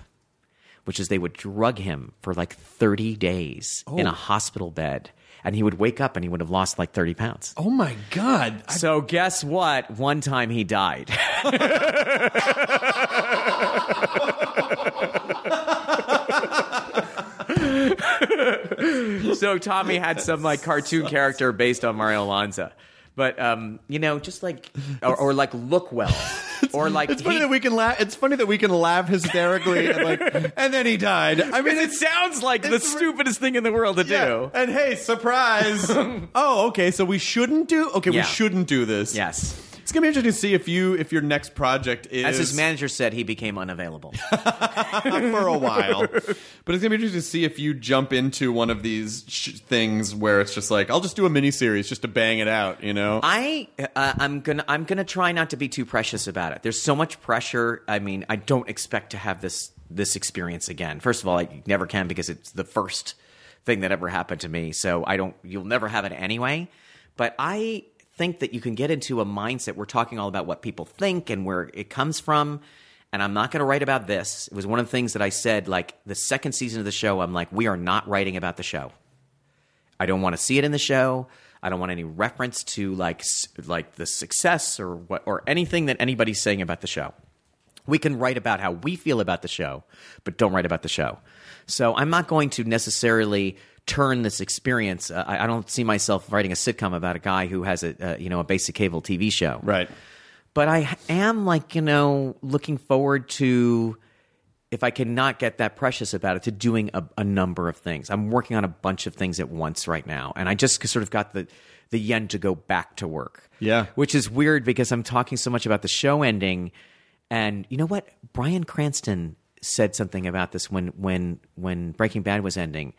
which is they would drug him for like 30 days in Oh. a hospital bed. And he would wake up and he would have lost like 30 pounds. Oh my god! I- So, guess what? One time he died. so, Tommy had some like cartoon character based on Mario Lanza. But, um, you know, just like, or, or like look well. Or like, it's funny he- that we can laugh. It's funny that we can laugh hysterically, and like, and then he died. I mean, it sounds like the it's stupidest thing in the world to do. And hey, surprise! oh, okay. So we shouldn't do. Okay, Yeah. we shouldn't do this. Yes. It's gonna be interesting to see if you if your next project is As his manager said, he became unavailable. for a while. but it's gonna be interesting to see if you jump into one of these sh- things where it's just like I'll just do a mini series just to bang it out. You know? I uh, I'm gonna I'm gonna try not to be too precious about it. There's so much pressure. I mean, I don't expect to have this this experience again. First of all, I never can because it's the first thing that ever happened to me. So I don't. You'll never have it anyway. But I think that you can get into a mindset. We're talking all about what people think and where it comes from. And I'm not going to write about this. It was one of the things that I said. Like the second season of the show, I'm like, we are not writing about the show. I don't want to see it in the show. I don't want any reference to like like the success or what or anything that anybody's saying about the show. We can write about how we feel about the show, but don't write about the show. So I'm not going to necessarily turn this experience. Uh, I, I don't see myself writing a sitcom about a guy who has a uh, you know a basic cable TV show right. but I am like you know looking forward to if I cannot get that precious about it to doing a, a number of things. I'm working on a bunch of things at once right now, and I just sort of got the the yen to go back to work. Yeah. which is weird because I'm talking so much about the show ending, and you know what? Bryan Cranston said something about this when when when Breaking Bad was ending.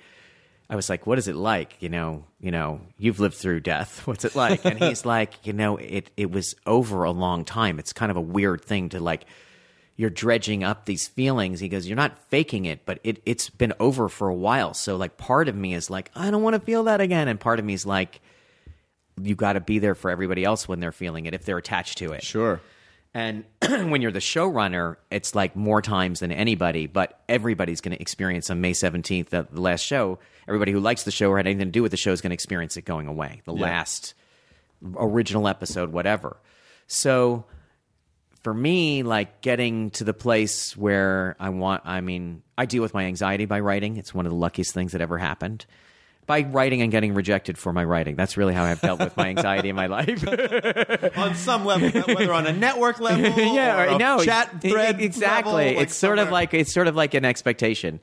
I was like, "What is it like?" You know, you know, you've lived through death. What's it like? And he's like, "You know, it it was over a long time. It's kind of a weird thing to like." You're dredging up these feelings. He goes, "You're not faking it, but it it's been over for a while." So like, part of me is like, "I don't want to feel that again," and part of me is like, "You got to be there for everybody else when they're feeling it if they're attached to it." Sure. And when you're the showrunner, it's like more times than anybody, but everybody's going to experience on May 17th, the, uh, the last show. Everybody who likes the show or had anything to do with the show is going to experience it going away. The last original episode, whatever. So for me, like getting to the place where I want, I mean, I deal with my anxiety by writing. It's one of the luckiest things that ever happened. By writing and getting rejected for my writing. That's really how I've dealt with my anxiety in my life. On some level, whether on a network level, yeah, or no, chat thread, exactly. level, like it's sort of like it's sort of like an expectation.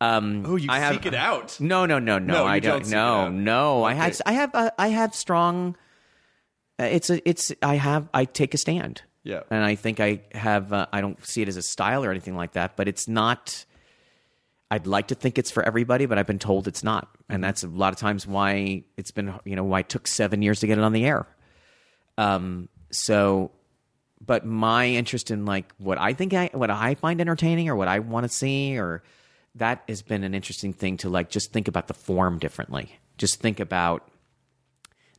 Um, Oh, you I have, seek it out. No, no, no, no. No, I don't don't. no, no. I have. I have. Uh, I have strong. Uh, it's a. It's. I have. I take a stand. Yeah. And I think I have. Uh, I don't see it as a style or anything like that, but it's not. I'd like to think it's for everybody, but I've been told it's not, and that's a lot of times why it's been. You know, why it took seven years to get it on the air. Um. So but my interest in like what I think I what I find entertaining or what I want to see or that has been an interesting thing to like just think about the form differently. Just think about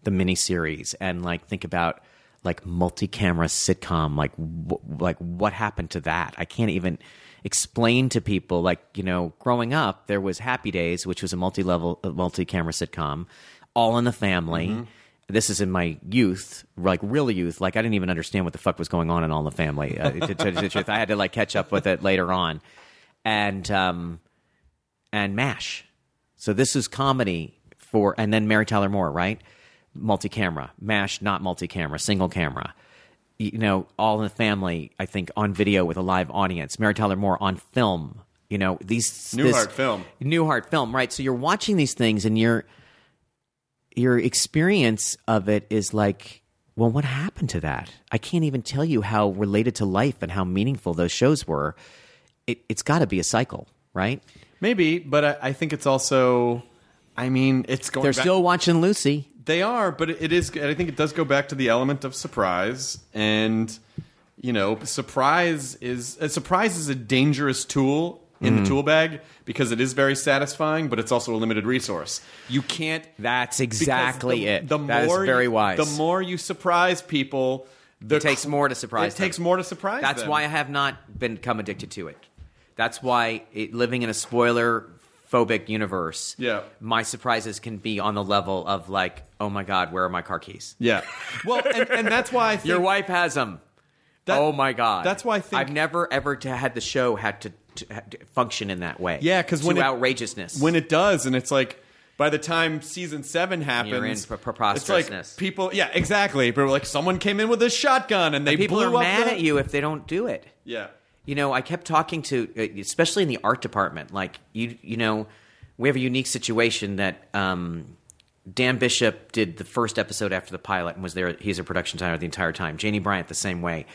the miniseries and like think about like multi-camera sitcom like wh- like what happened to that i can't even explain to people like you know growing up there was happy days which was a multi-level multi-camera sitcom all in the family. This is in my youth like real youth. Like i didn't even understand what the fuck was going on in all in the family. Uh, to tell you the truth i had to like catch up with it later on. And um and mash. So this is comedy for, and then Mary Tyler Moore, right? Multi camera, MASH, not multi camera, single camera. You know, all in the family, I think, on video with a live audience. Mary Tyler Moore on film. You know, these. Newhart film. Newhart film, right? So you're watching these things and your your experience of it is like, well, what happened to that? I can't even tell you how related to life and how meaningful those shows were. It, it's got to be a cycle, right? Maybe, but I, I think it's also. I mean, it's going. They're back- still watching Lucy. They are, but it is. I think it does go back to the element of surprise, and you know, surprise is a surprise is a dangerous tool in the mm. tool bag because it is very satisfying, but it's also a limited resource. You can't. That's exactly the, it. The That more very you- wise. The more you surprise people, the It takes more to surprise It them. takes more to surprise. That's them. why I have not become addicted to it. That's why it, living in a spoiler phobic universe, Yeah. my surprises can be on the level of like, oh my god, where are my car keys? Yeah. Well, and, and that's why I think Your wife has them. That- oh my god. that's why I think- I've never ever to had the show had to, to, had to function in that way. Yeah, because when it, outrageousness. when it does, and it's like by the time season seven happens, You're in pre- it's like people. Yeah, exactly. But like someone came in with a shotgun and they people blew are up mad the- at you if they don't do it. Yeah, You know, I kept talking to, uh, especially in the art department. Like you, you know, we have a unique situation that um, Dan Bishop did the first episode after the pilot and was there. He's a production designer the entire time. Janie Bryant the same way.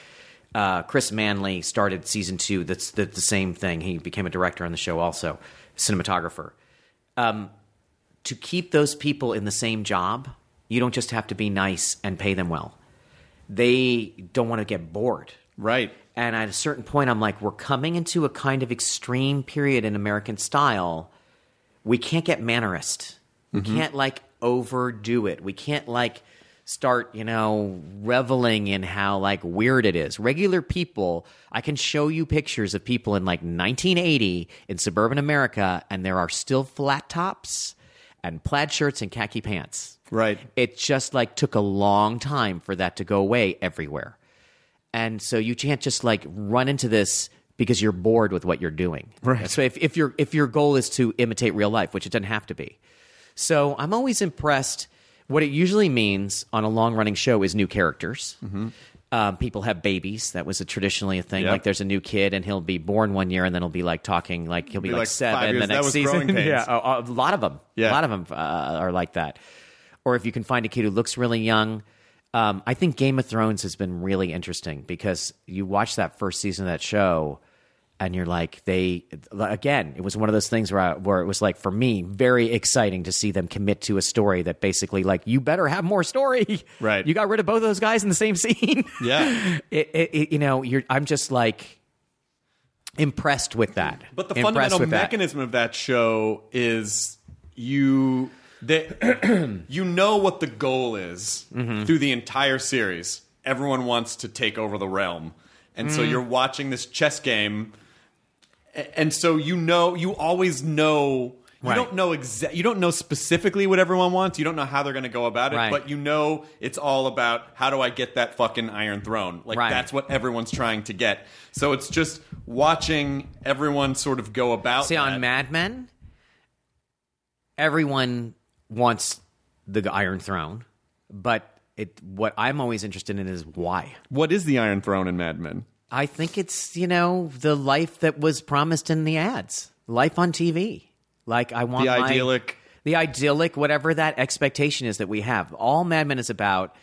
Uh, Chris Manley started season two. That's the, the same thing. He became a director on the show, also cinematographer. Um, to keep those people in the same job, you don't just have to be nice and pay them well. They don't want to get bored. Right. And at a certain point, I'm like, we're coming into a kind of extreme period in American style. We can't get mannerist. We mm-hmm. can't like overdo it. We can't like start, you know, reveling in how like weird it is. Regular people, I can show you pictures of people in like 1980 in suburban America, and there are still flat tops and plaid shirts and khaki pants. Right. It just like took a long time for that to go away everywhere. And so you can't just like run into this because you're bored with what you're doing. Right. So if, if your if your goal is to imitate real life, which it doesn't have to be. So I'm always impressed. What it usually means on a long running show is new characters. Um, people have babies. That was a traditionally a thing. Yep. Like there's a new kid and he'll be born one year and then he'll be like talking like he'll be, Be like, like seven the next season. Yeah, a, a lot of them. Yeah. A lot of them uh, are like that. Or if you can find a kid who looks really young. Um, I think Game of Thrones has been really interesting because you watch that first season of that show, and you're like, they again, it was one of those things where I, where it was like for me very exciting to see them commit to a story that basically like you better have more story. Right. You got rid of both of those guys in the same scene. Yeah. it, it, it- you know, you're. I'm just like impressed with that. But the Impressed fundamental with that. mechanism of that show is you that you know what the goal is Mm-hmm. through the entire series. Everyone wants to take over the realm, and Mm. so you're watching this chess game, and so you know you always know. You Right. don't know exa- You don't know specifically what everyone wants. You don't know how they're going to go about it, Right. but you know it's all about how do I get that fucking Iron Throne? Like Right. that's what everyone's trying to get. So it's just watching everyone sort of go about. It. See, that. on Mad Men, everyone wants the Iron Throne, but it. What I'm always interested in is why. What is the Iron Throne in Mad Men? I think it's you know the life that was promised in the ads, life on TV. Like I want The my- idyllic- the idyllic, whatever that expectation is that we have. All Mad Men is about,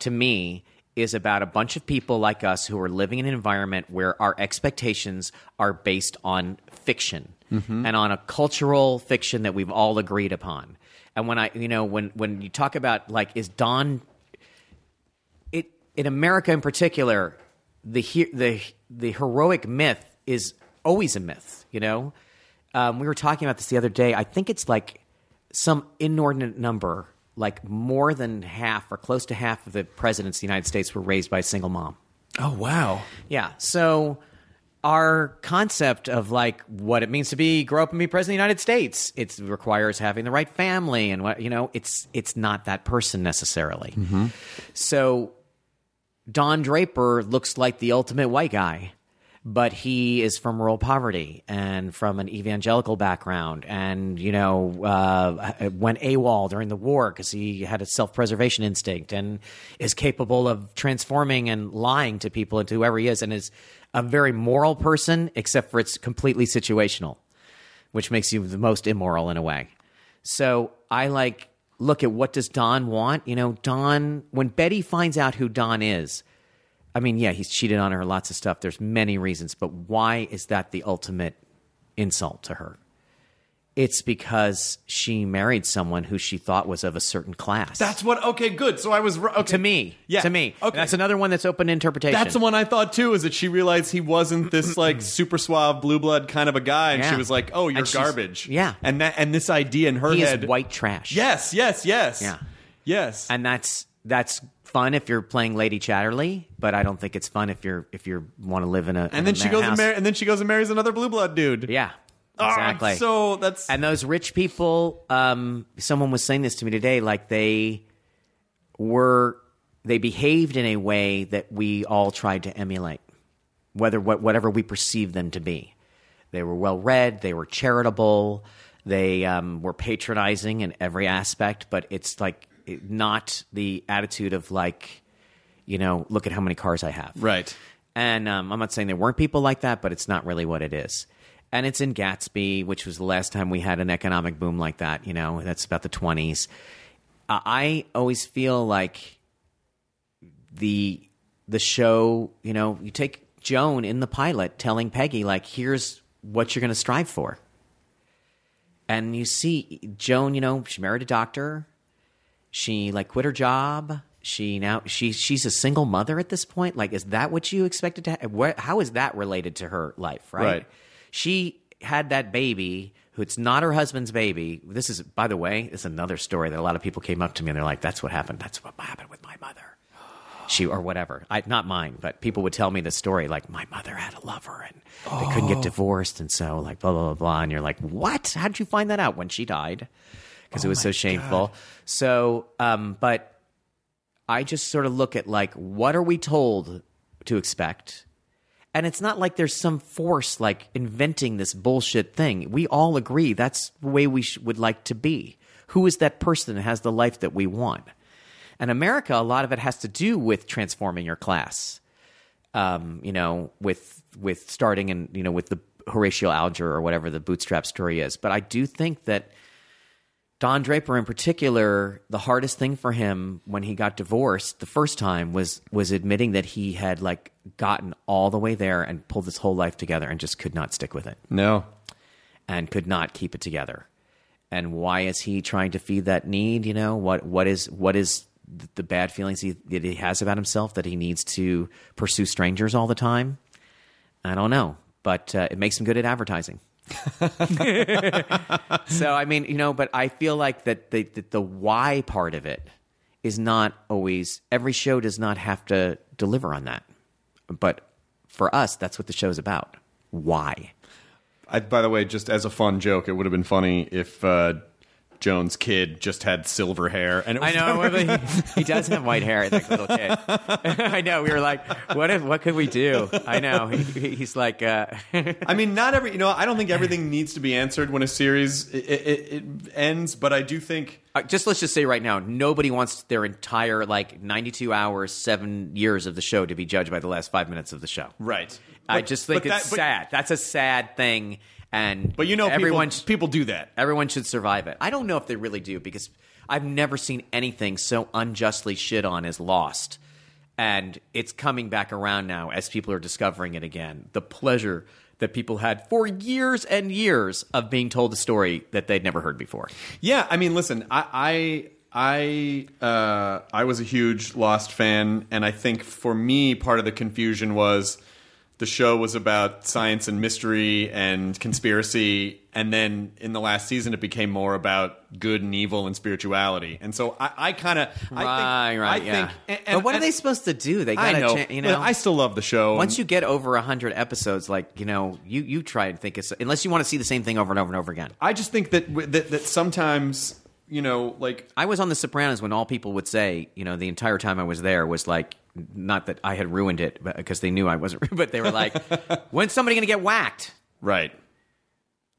to me, is about a bunch of people like us who are living in an environment where our expectations are based on fiction mm-hmm. and on a cultural fiction that we've all agreed upon. And when I, you know, when when you talk about like, is Don it in America in particular, the he- the the heroic myth is always a myth. You know, um, we were talking about this the other day. I think it's like some inordinate number, like more than half or close to half of the presidents of the United States were raised by a single mom. Oh wow. Yeah. So our concept of like what it means to be grow up and be president of the United States, it requires having the right family and what you know, it's it's not that person necessarily. Mm-hmm. So Don Draper looks like the ultimate white guy, but he is from rural poverty and from an evangelical background, and you know uh, went AWOL during the war because he had a self-preservation instinct and is capable of transforming and lying to people into whoever he is, and is a very moral person, except for it's completely situational, which makes you the most immoral in a way. So I like look at what does Don want? You know, Don when Betty finds out who Don is, I mean, yeah, he's cheated on her, lots of stuff. There's many reasons, but why is that the ultimate insult to her? It's because she married someone who she thought was of a certain class. That's what. Okay, good. So I was okay. to me. Yeah. To me. Okay. That's another one that's open to interpretation. That's the one I thought too. Is that she realized he wasn't this like super suave blue blood kind of a guy, and Yeah. she was like, "Oh, you're And she's- garbage." yeah. and that and this idea in her He head, is white trash. Yes, yes, yes. Yeah. yes. and that's that's fun if you're playing Lady Chatterley, but I don't think it's fun if you're if you want to live in a. in and then a she goes and mar- and then she goes and marries another blue blood dude. Yeah, Oh, exactly. so that's and those rich people. Um, someone was saying this to me today. Like they were, they behaved in a way that we all tried to emulate, whether what whatever we perceive them to be. They were well read. They were charitable. They um, were patronizing in every aspect. But it's like not the attitude of like, you know, look at how many cars I have. right. And um, I'm not saying there weren't people like that, but it's not really what it is. And it's in Gatsby, which was the last time we had an economic boom like that. You know, that's about the 20s. Uh, I always feel like the the show. You know, you take Joan in the pilot telling Peggy like, "Here's what you're going to strive for," and you see Joan. You know, she married a doctor she like quit her job. She now she she's a single mother at this point. Like is that what you expected to ha- where, how is that related to her life right? Right. she had that baby who it's not her husband's baby. This is by the way this is another story that a lot of people came up to me and they're like that's what happened. That's what happened with my mother. She or whatever. I, not mine but people would tell me the story like my mother had a lover and they couldn't get oh. divorced and so like blah blah blah blah and you're like what? How did you find that out when she died because it was so shameful. So, um, but I just sort of look at like, what are we told to expect? And it's not like there's some force like inventing this bullshit thing. We all agree that's the way we sh- would like to be. Who is that person that has the life that we want? And America, a lot of it has to do with transforming your class. Um, you know, with with starting and you know with the Horatio Alger or whatever the bootstrap story is. But I do think that Don Draper in particular, the hardest thing for him when he got divorced the first time was was admitting that he had like gotten all the way there and pulled his whole life together and just could not stick with it No. and could not keep it together. And why is he trying to feed that need? You know what? What is what is the bad feelings he, that he has about himself that he needs to pursue strangers all the time? I don't know, but uh, it makes him good at advertising. so I mean, you know, but I feel like that the, that the why part of it is not always. Every show does not have to deliver on that, but for us, that's what the show's about. Why? I, by the way, just as a fun joke, it would have been funny if uh, Joan's kid just had silver hair, and it was I know well, he, he does have white hair. That little kid. I know. We were like, what if? What could we do? I know. He, he- he's like, uh, I mean, not every. You know, I don't think everything needs to be answered when a series it, it, it ends, but I do think. uh, just let's just say right now, nobody wants their entire like ninety-two hours, seven years of the show to be judged by the last five minutes of the show. Right. I But- just think it's that- but- sad. That's a sad thing, and But you know, everyone people, people do that. Everyone should survive it. I don't know if they really do because I've never seen anything so unjustly shit on as Lost. And it's coming back around now as people are discovering it again. The pleasure that people had for years and years of being told a story that they'd never heard before. Yeah, I mean, listen, I, I uh, I was a huge Lost fan, and I think for me, part of the confusion was the show was about science and mystery and conspiracy, and then in the last season, it became more about good and evil and spirituality. And so I, I kind of Right, right, I yeah. Think, and- and- but what are they supposed to do? They I got to, you but know. I still love the show. once you get over hundred episodes, like you know, you you try and think it's unless you want to see the same thing over and over and over again. I just think that that, that sometimes you know, like I was on The Sopranos when all people would say, you know, the entire time I was there was like, not that I had ruined it, but because they knew I wasn't, but they were like, when's somebody going to get whacked? right.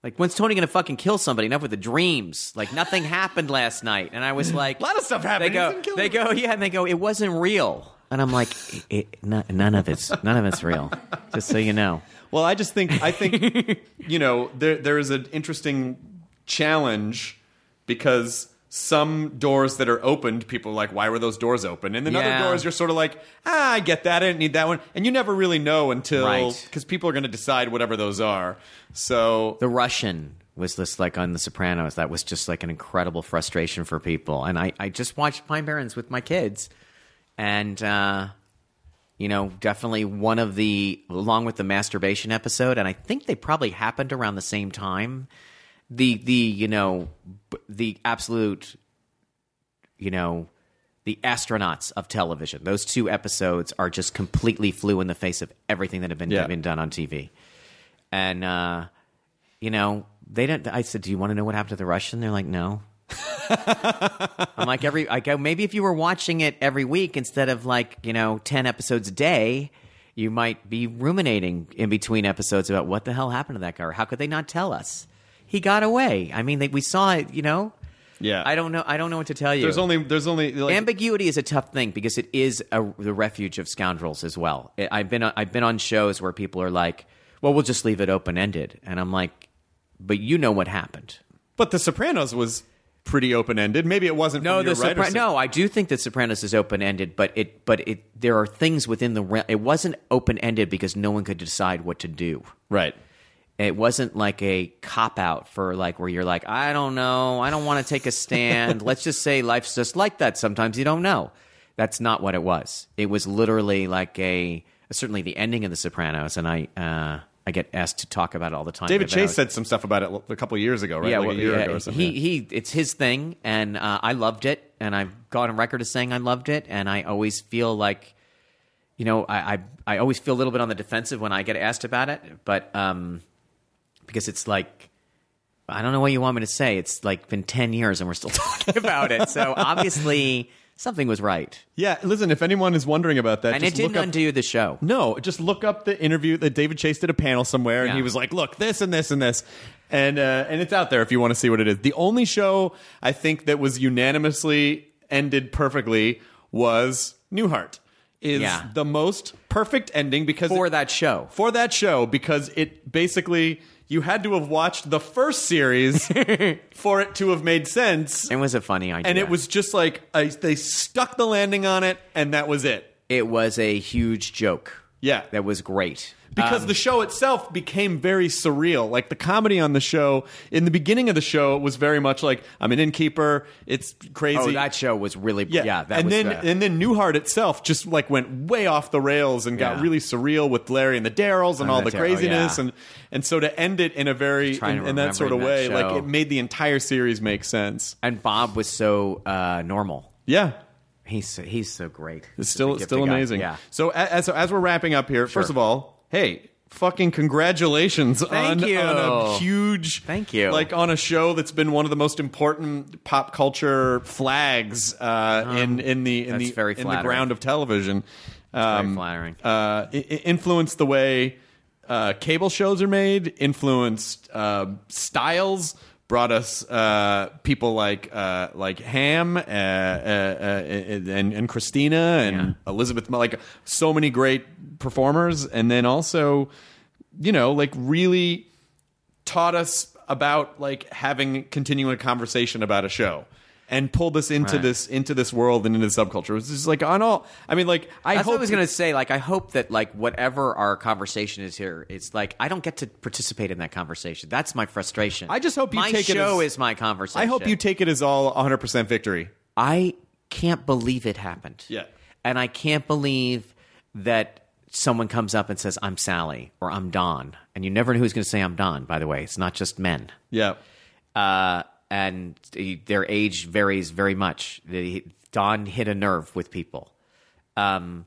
Like, when's Tony going to fucking kill somebody? Enough with the dreams. Like, nothing happened last night. And I was like, A lot of stuff happened. They go, they go, yeah, and they go, it wasn't real. And I'm like, it, it, none, none of it's, none of it's real. Just so you know. Well, I just think I think you know there there is an interesting challenge because some doors that are opened, people are like, why were those doors open? And then Yeah. other doors, you're sort of like, ah, I get that, I didn't need that one, and you never really know until Right. because people are going to decide whatever those are. So The Russian was this like on The Sopranos. That was just like an incredible frustration for people. And I, I just watched Pine Barrens with my kids, and uh, you know, definitely one of the along with the masturbation episode. And I think they probably happened around the same time. The the you know the absolute you know the astronauts of television. Those two episodes are just completely flew in the face of everything that had been, Yeah. been done on TV. And uh, you know, they didn't. I said, "Do you want to know what happened to the Russian?" They're like, "No." I'm like every. I go maybe if you were watching it every week instead of like you know ten episodes a day, you might be ruminating in between episodes about what the hell happened to that guy or how could they not tell us he got away. I mean, they, we saw it. You know. yeah, I don't know. I don't know what to tell you. There's only there's only like, Ambiguity is a tough thing because it is a, the refuge of scoundrels as well. I've been I've been on shows where people are like, "Well, we'll just leave it open ended," and I'm like, "But you know what happened." but The Sopranos was pretty open ended. Maybe it wasn't. No, from the Sopra- no, I do think that Sopranos is open ended, but it but it there are things within the it wasn't open ended because no one could decide what to do. right. It wasn't like a cop out for like where you're like, I don't know, I don't want to take a stand. Let's just say life's just like that. Sometimes you don't know. That's not what it was. It was literally like a certainly the ending of The Sopranos, and I uh, I get asked to talk about it all the time. David Chase said some stuff about it a couple years ago, right? yeah, like well, a year yeah, ago or something. He he, it's his thing, and uh, I loved it, and I've gone on record as saying I loved it, and I always feel like, you know, I I, I always feel a little bit on the defensive when I get asked about it, but um, because it's like. I don't know what you want me to say. It's like been 10 years and we're still talking about it. So obviously something was right. yeah, listen, if anyone is wondering about that, And just it didn't look up, undo the show. No, just look up the interview that David Chase did a panel somewhere, and he was like, "Look, this and this and this," and uh, and it's out there if you want to see what it is. The only show I think that was unanimously ended perfectly was Newhart. Is Yeah. the most perfect ending because For it- that show. for that show because it basically you had to have watched the first series for it to have made sense, It was a funny idea. and it was just like they stuck the landing on it, and that was it. it was a huge joke. Yeah. That was great. because Um, the show itself became very surreal. Like the comedy on the show, in the beginning of the show, was very much like I'm an innkeeper. It's crazy. Oh, that show was really yeah, yeah. that and then uh, and then Newhart itself just like went way off the rails and got really surreal with Larry and the Darrells and And all the the craziness yeah. and and so to end it in a very in, in that sort of remember way, that like it made the entire series make sense. and Bob was so uh, normal. Yeah. He's so, he's so great. It's still still amazing. Yeah. So as as we're wrapping up here, first of all, hey, fucking congratulations Thank on, you. on a huge Thank you. like on a show that's been one of the most important pop culture flags uh, in in the in the very in the ground of television. very Um, flattering. Uh, influenced the way uh, cable shows are made. Influenced uh, styles. Brought us uh, people like uh, like Hamm uh, uh, uh, and and Christina and Yeah. Elizabeth, like so many great performers, and then also, you know, like really taught us about like having continuing a conversation about a show and pulled us into Right. this into this world and into the subculture. It's just like on all. I mean, like I That's hope what I was gonna say. Like, I hope that like whatever our conversation is here, it's like I don't get to participate in that conversation. That's my frustration. I just hope you my take it show as- is my conversation. I hope you take it as all 100 percent victory. I can't believe it happened. Yeah. And I can't believe that someone comes up and says, I'm Sally or I'm Don. And you never know who's going to say I'm Don, by the way. It's not just men. Yeah. Uh, and their age varies very much. Don hit a nerve with people. Um,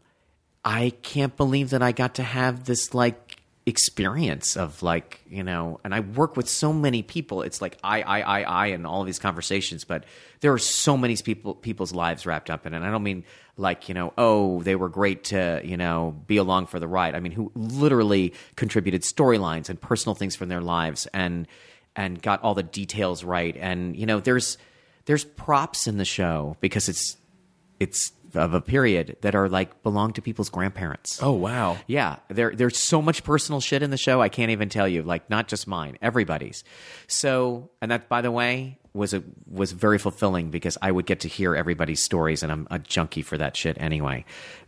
I can't believe that I got to have this like experience of like you know and i work with so many people it's like i i i i and all these conversations but there are so many people people's lives wrapped up in it and i don't mean like you know oh they were great to you know be along for the ride i mean who literally contributed storylines and personal things from their lives and and got all the details right and you know there's there's props in the show because it's it's of a period that are like belong to people's grandparents Oh wow. yeah, there there's so much personal shit in the show. I can't even tell you. Like not just mine, everybody's. So, and that by the way was a was very fulfilling because I would get to hear everybody's stories, and I'm a junkie for that shit anyway.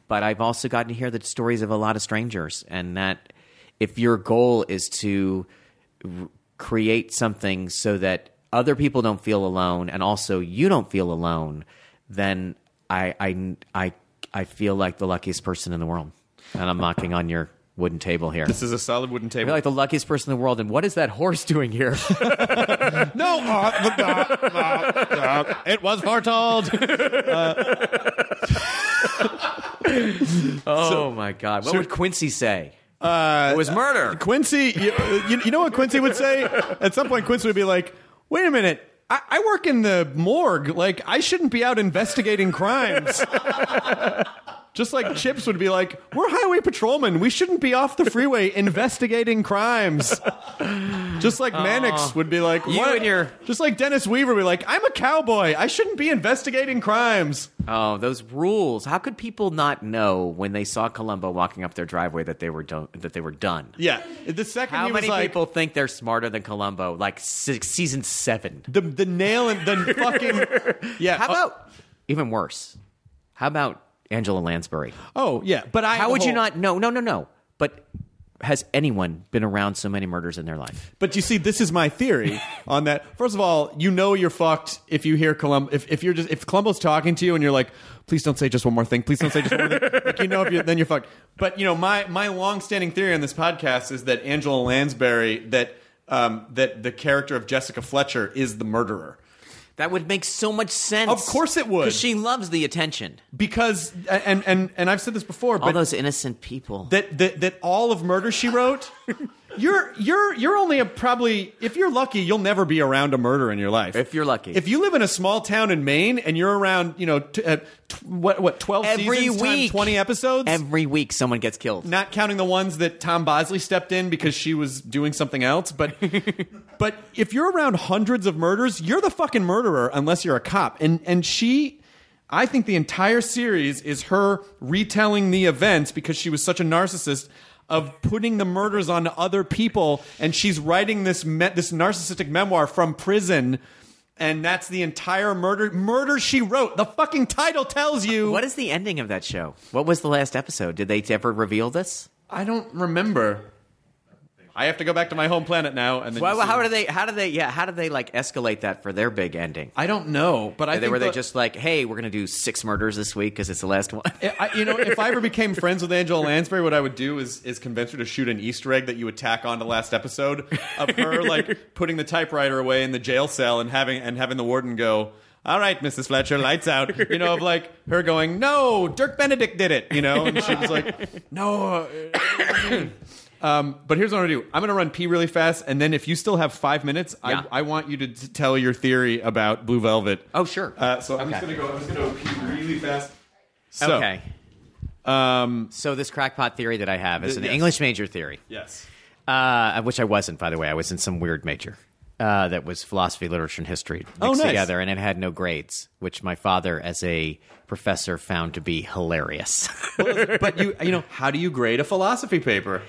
But I've also gotten to hear the stories of a lot of strangers, and that if your goal is to create something so that other people don't feel alone, and also you don't feel alone, then I I I I feel like the luckiest person in the world, and I'm knocking on your wooden table here. This is a solid wooden table. I feel like the luckiest person in the world, and what is that horse doing here? no, uh, uh, uh, uh, it was foretold. oh my god! What would Quincy say? Uh, it was murder. Quincy, you, you, you know what Quincy would say? At some point, Quincy would be like, "Wait a minute." I, I work in the morgue. Like, I shouldn't be out investigating crimes. Just like Chips would be like, we're highway patrolmen. We shouldn't be off the freeway investigating crimes. Just like Mannix would be like, You what? and your- Just like Dennis Weaver would be like, I'm a cowboy. I shouldn't be investigating crimes. Oh, those rules! How could people not know when they saw Columbo walking up their driveway that they were done? That they were done. Yeah. The second How he was many like, people think they're smarter than Columbo? Like six, season seven. the, the nail and the fucking. Yeah. How uh, about even worse? How about Angela Lansbury? Oh, yeah. But I. How would you oh, not? No, no, no, no. But has anyone been around so many murders in their life? But you see, this is my theory on that. First of all, you know you're fucked if you hear Columbo. If, if you're just if Columbo's talking to you and you're like, please don't say just one more thing. Please don't say just one more thing. Like you know, if you then you're fucked. But you know, my my long-standing theory on this podcast is that Angela Lansbury that um, that the character of Jessica Fletcher is the murderer. That would make so much sense. Of course it would. Because she loves the attention. Because and and and I've said this before, All but those innocent people. that that that all of Murder She Wrote. You're you're you're only a probably if you're lucky you'll never be around a murder in your life. If you're lucky. If you live in a small town in Maine and you're around, you know, t- uh, t- what what twelve Every seasons week. twenty episodes, Every week someone gets killed. not counting the ones that Tom Bosley stepped in because she was doing something else. But but if you're around hundreds of murders, you're the fucking murderer unless you're a cop. And and she, I think the entire series is her retelling the events because she was such a narcissist. Of putting the murders on other people, and she's writing this me- this narcissistic memoir from prison, and that's the entire murder murder she wrote. The fucking title tells you. What is the ending of that show? What was the last episode? Did they ever reveal this? I don't remember. I have to go back to my home planet now, and then Well, see- how do they? How do they? Yeah, how do they like escalate that for their big ending? I don't know, but I they, think were they just like, hey, we're gonna do six murders this week because it's the last one. I, you know, if I ever became friends with Angela Lansbury, what I would do is is convince her to shoot an Easter egg that you would tack on to last episode of her like putting the typewriter away in the jail cell and having and having the warden go. All right, Mrs. Fletcher, lights out. You know, of like her going, no, Dirk Benedict did it. You know, and she was like, no. Uh, Um, but here's what I'm gonna do. I'm gonna run pee really fast, and then if you still have five minutes, Yeah. I, I want you to t- tell your theory about Blue Velvet. Oh, sure. Uh, so I'm just Okay. gonna go. I'm just gonna pee really fast. So, okay. Um, So this crackpot theory that I have is an Yes. English major theory, yes. uh, which I wasn't, by the way. I was in some weird major uh, that was philosophy, literature, and history mixed Oh, nice. together, and it had no grades, which my father, as a professor, found to be hilarious. but you, you know, how do you grade a philosophy paper?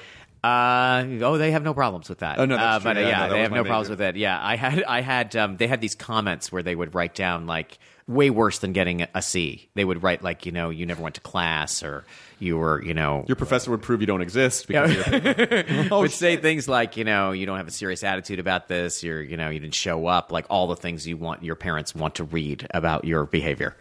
Uh, oh, they have no problems with that. Oh, no, that's uh, true. But uh, Yeah, yeah, no, they have no problems with it. Yeah, I had, I had, um, they had these comments where they would write down like, way worse than getting a C. They would write like, you know, you never went to class or you were, you know, Your professor would prove you don't exist because you're would say things like, you know, you don't have a serious attitude about this. You're, you know, you didn't show up. Like all the things you want your parents want to read about your behavior.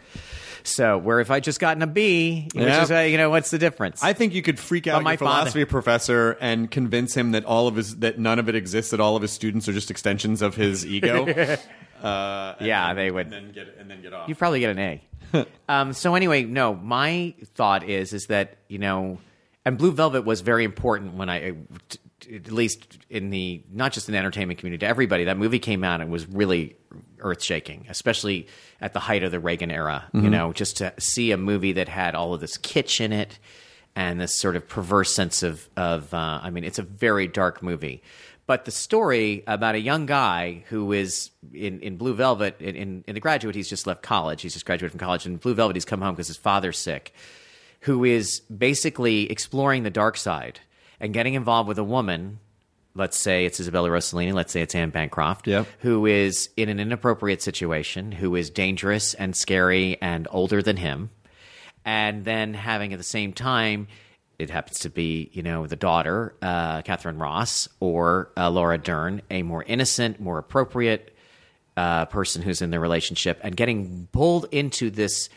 So where if I just gotten a B, you, Yeah. just say, you know, what's the difference? I think you could freak out my your father- philosophy professor and convince him that all of his that none of it exists, that all of his students are just extensions of his ego. uh, Yeah, then- they would- and then get and then get off. you probably get an A. um, so anyway, no, my thought is is that you know, and Blue Velvet was very important when I, t- at least in the not just in the entertainment community, to everybody. That movie came out and was really earth shaking, especially at the height of the Reagan era. You know, just to see a movie that had all of this kitsch in it and this sort of perverse sense of of. Uh, I mean, it's a very dark movie. But the story about a young guy who is in, in Blue Velvet, in, in, in The Graduate, he's just left college. He's just graduated from college. In Blue Velvet, he's come home because his father's sick, who is basically exploring the dark side and getting involved with a woman. Let's say it's Isabella Rossellini. Let's say it's Anne Bancroft, Yep. who is in an inappropriate situation, who is dangerous and scary and older than him and then having at the same time it happens to be you know the daughter uh, Katharine Ross or uh, laura dern a more innocent more appropriate uh, person who's in the relationship and getting pulled into this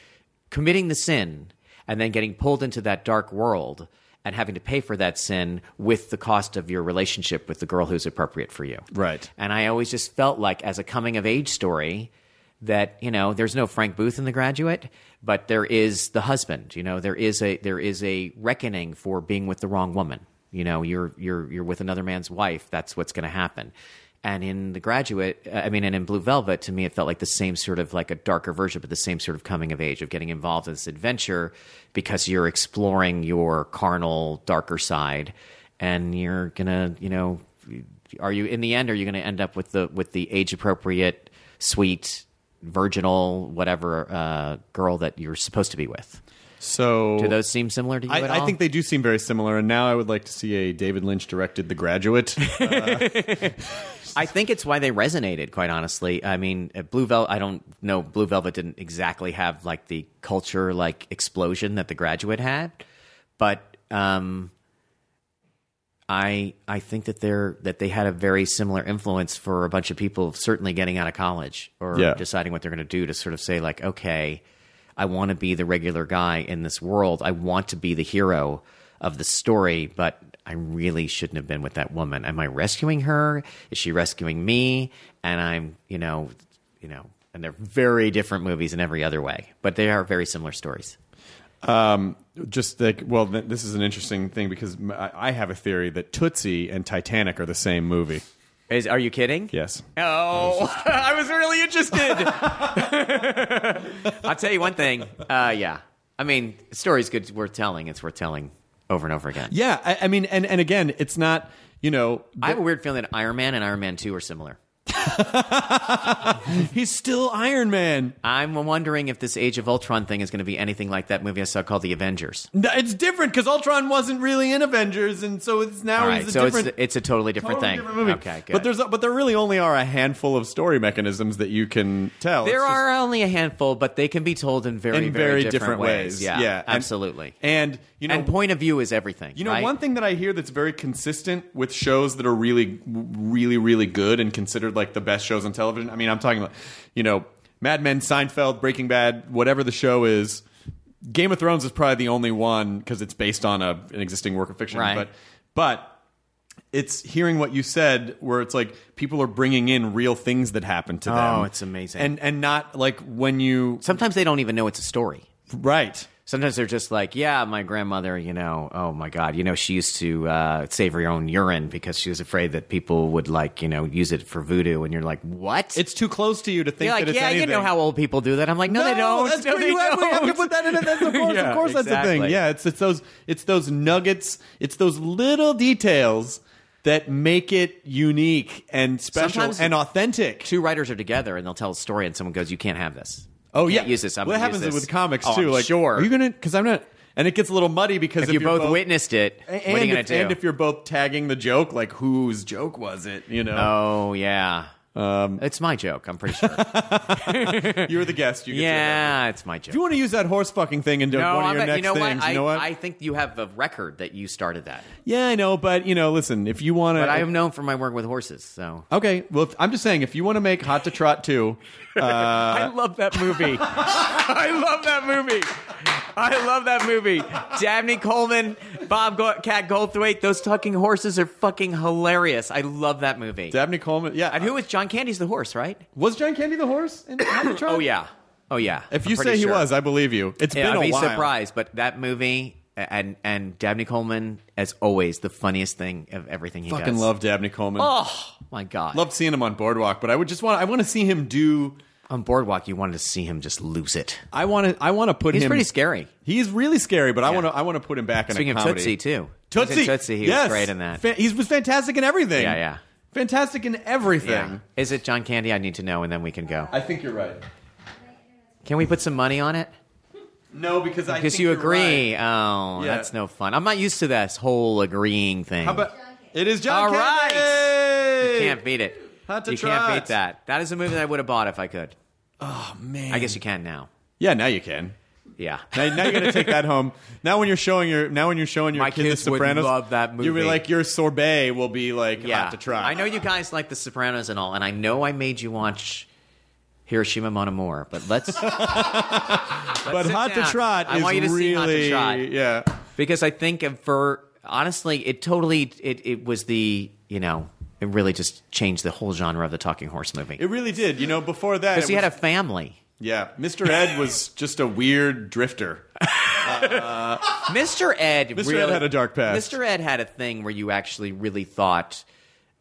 committing the sin and then getting pulled into that dark world and having to pay for that sin with the cost of your relationship with the girl who's appropriate for you Right. and I always just felt like, as a coming of age story, that you know, there's no Frank Booth in The Graduate, but there is the husband. You know, there is a there is a reckoning for being with the wrong woman. You know, you're you're you're with another man's wife. That's what's going to happen. And in The Graduate, uh, I mean, and in Blue Velvet, to me, it felt like the same sort of like a darker version, but the same sort of coming of age of getting involved in this adventure because you're exploring your carnal, darker side, and you're gonna, you know, are you in the end? Are you to end up with the with the age appropriate, sweet, virginal, whatever uh, girl that you're supposed to be with? So Do those seem similar to you I, I think they do seem very similar, and now I would like to see a David Lynch directed The Graduate. I think it's why they resonated. Quite honestly, I mean, uh, Blue Velvet. I don't know. Blue Velvet didn't exactly have like the culture like explosion that The Graduate had, but um, I I think that they're that they had a very similar influence for a bunch of people. Certainly, getting out of college or Yeah. deciding what they're going to do to sort of say like, okay, I want to be the regular guy in this world. I want to be the hero of the story, but I really shouldn't have been with that woman. Am I rescuing her? Is she rescuing me? And I'm, you know, you know, and they're very different movies in every other way, but they are very similar stories. Um, just like well, th- this is an interesting thing because I I have a theory that Tootsie and Titanic are the same movie. Is are you kidding? Yes. Oh, I was really interested. I'll tell you one thing. Uh, yeah, I mean, the story's good, worth telling. It's worth telling over and over again. Yeah, I, I mean, and and again, it's not you know I have a weird feeling that Iron Man and Iron Man Two are similar. he's still Iron Man. I'm wondering if this Age of Ultron thing is going to be anything like that movie I saw called The Avengers. No, It's different because Ultron wasn't really in Avengers, and so it's now All he's a so different. it's it's a totally different totally thing. different movie. Okay, good. But there's a, but there really only are a handful of story mechanisms that you can tell. there It's just- are only a handful, but they can be told in very in very, different, ways. Yeah, yeah, And- absolutely. And, you know, and point of view is everything. You know, right? one thing that I hear that's very consistent with shows that are really, really, really good and considered like the best shows on television. I mean, I'm talking about, you know, Mad Men, Seinfeld, Breaking Bad, whatever the show is. Game of Thrones is probably the only one because it's based on a, an existing work of fiction. Right. But, but it's hearing what you said, where it's like people are bringing in real things that happen to oh, them. Oh, it's amazing. and and not like when you Sometimes they don't even know it's a story. right. Sometimes they're just like, yeah, my grandmother, you know, oh my God, you know, she used to uh, save her own urine because she was afraid that people would like, you know, use it for voodoo. And you're like, what? It's too close to you to think you're like, that it's yeah, you know how old people do that. I'm like, no, they don't. That's no, they you have, don't. we have to put that in. That's of course, Yeah, of course, that's the thing. exactly. Yeah, it's it's those it's those nuggets. It's those little details that make it unique and special Sometimes- and authentic. Two writers are together and they'll tell a story, and someone goes, "You can't have this." Oh yeah, use this. I'm what happens with comics Oh, too? Like, sure. are you gonna? Because I'm not. And it gets a little muddy because if you both, witnessed it, and, what are you going if, do? and if you're both tagging the joke, like whose joke was it? You know. oh yeah, Um, it's my joke. I'm pretty sure. You're the guest. You get yeah, it's my joke. If you want to use that horse fucking thing into no, one of your bet- next you know things? I, you know what? I think you have a record that you started that. yeah, I know, but you know, listen, if you want to, But I am known for my work with horses, so okay. Well, if, I'm just saying, if you want to make Hot to Trot too, uh, I love that movie. I love that movie. I love that movie. Dabney Coleman, Bob Go- Cat Goldthwait, those talking horses are fucking hilarious. I love that movie. Dabney Coleman, yeah. and who was John Candy's the horse, right? was John Candy the horse in Hot to Trot? Oh yeah. Oh yeah. If I'm you say he sure. was, I believe you. It's yeah, been I'd a be while. surprised, but that movie and and Dabney Coleman, as always, the funniest thing of everything he does. Fucking does. love Dabney Coleman. Oh my god! Loved seeing him on Boardwalk, but I would just want I want to see him do. On Boardwalk, you wanted to see him just lose it. I want to I want to put He's him. pretty scary. He's really scary, but I Yeah. want to I want to put him back Speaking in a of comedy. Tootsie too, He was Tootsie, in Tootsie, he yes. was great in that. He was fantastic in everything. Yeah, yeah. Fantastic in everything. Yeah. Is it John Candy? I need to know, and then we can go. I think you're right. Can we put some money on it? No, because I Because think you you're agree. right. Oh, Yeah. that's no fun. I'm not used to this whole agreeing thing. How about it is John All Candy. right. You can't beat it. Hot to you can't trot. beat that. That is a movie that I would have bought if I could. Oh man. I guess you can now. Yeah, now you can. Yeah. Now, now you're gonna take that home. Now when you're showing your now when you're showing your My kid kids The would Sopranos, love that movie. You'll be like your sorbet will be like yeah. hot to try. I know you guys like The Sopranos and all, and I know I made you watch Hiroshima Mon Amour, but let's. but sit hot to trot I is want you to really see Hot to Trot. yeah. because I think for honestly, it totally it, it was the you know it really just changed the whole genre of the talking horse movie It really did. You know, before that, because he had a family. yeah. Mr. Ed was just a weird drifter. Mr. Ed, Mr. Ed really- had a dark past. Mr. Ed had a thing where you actually really thought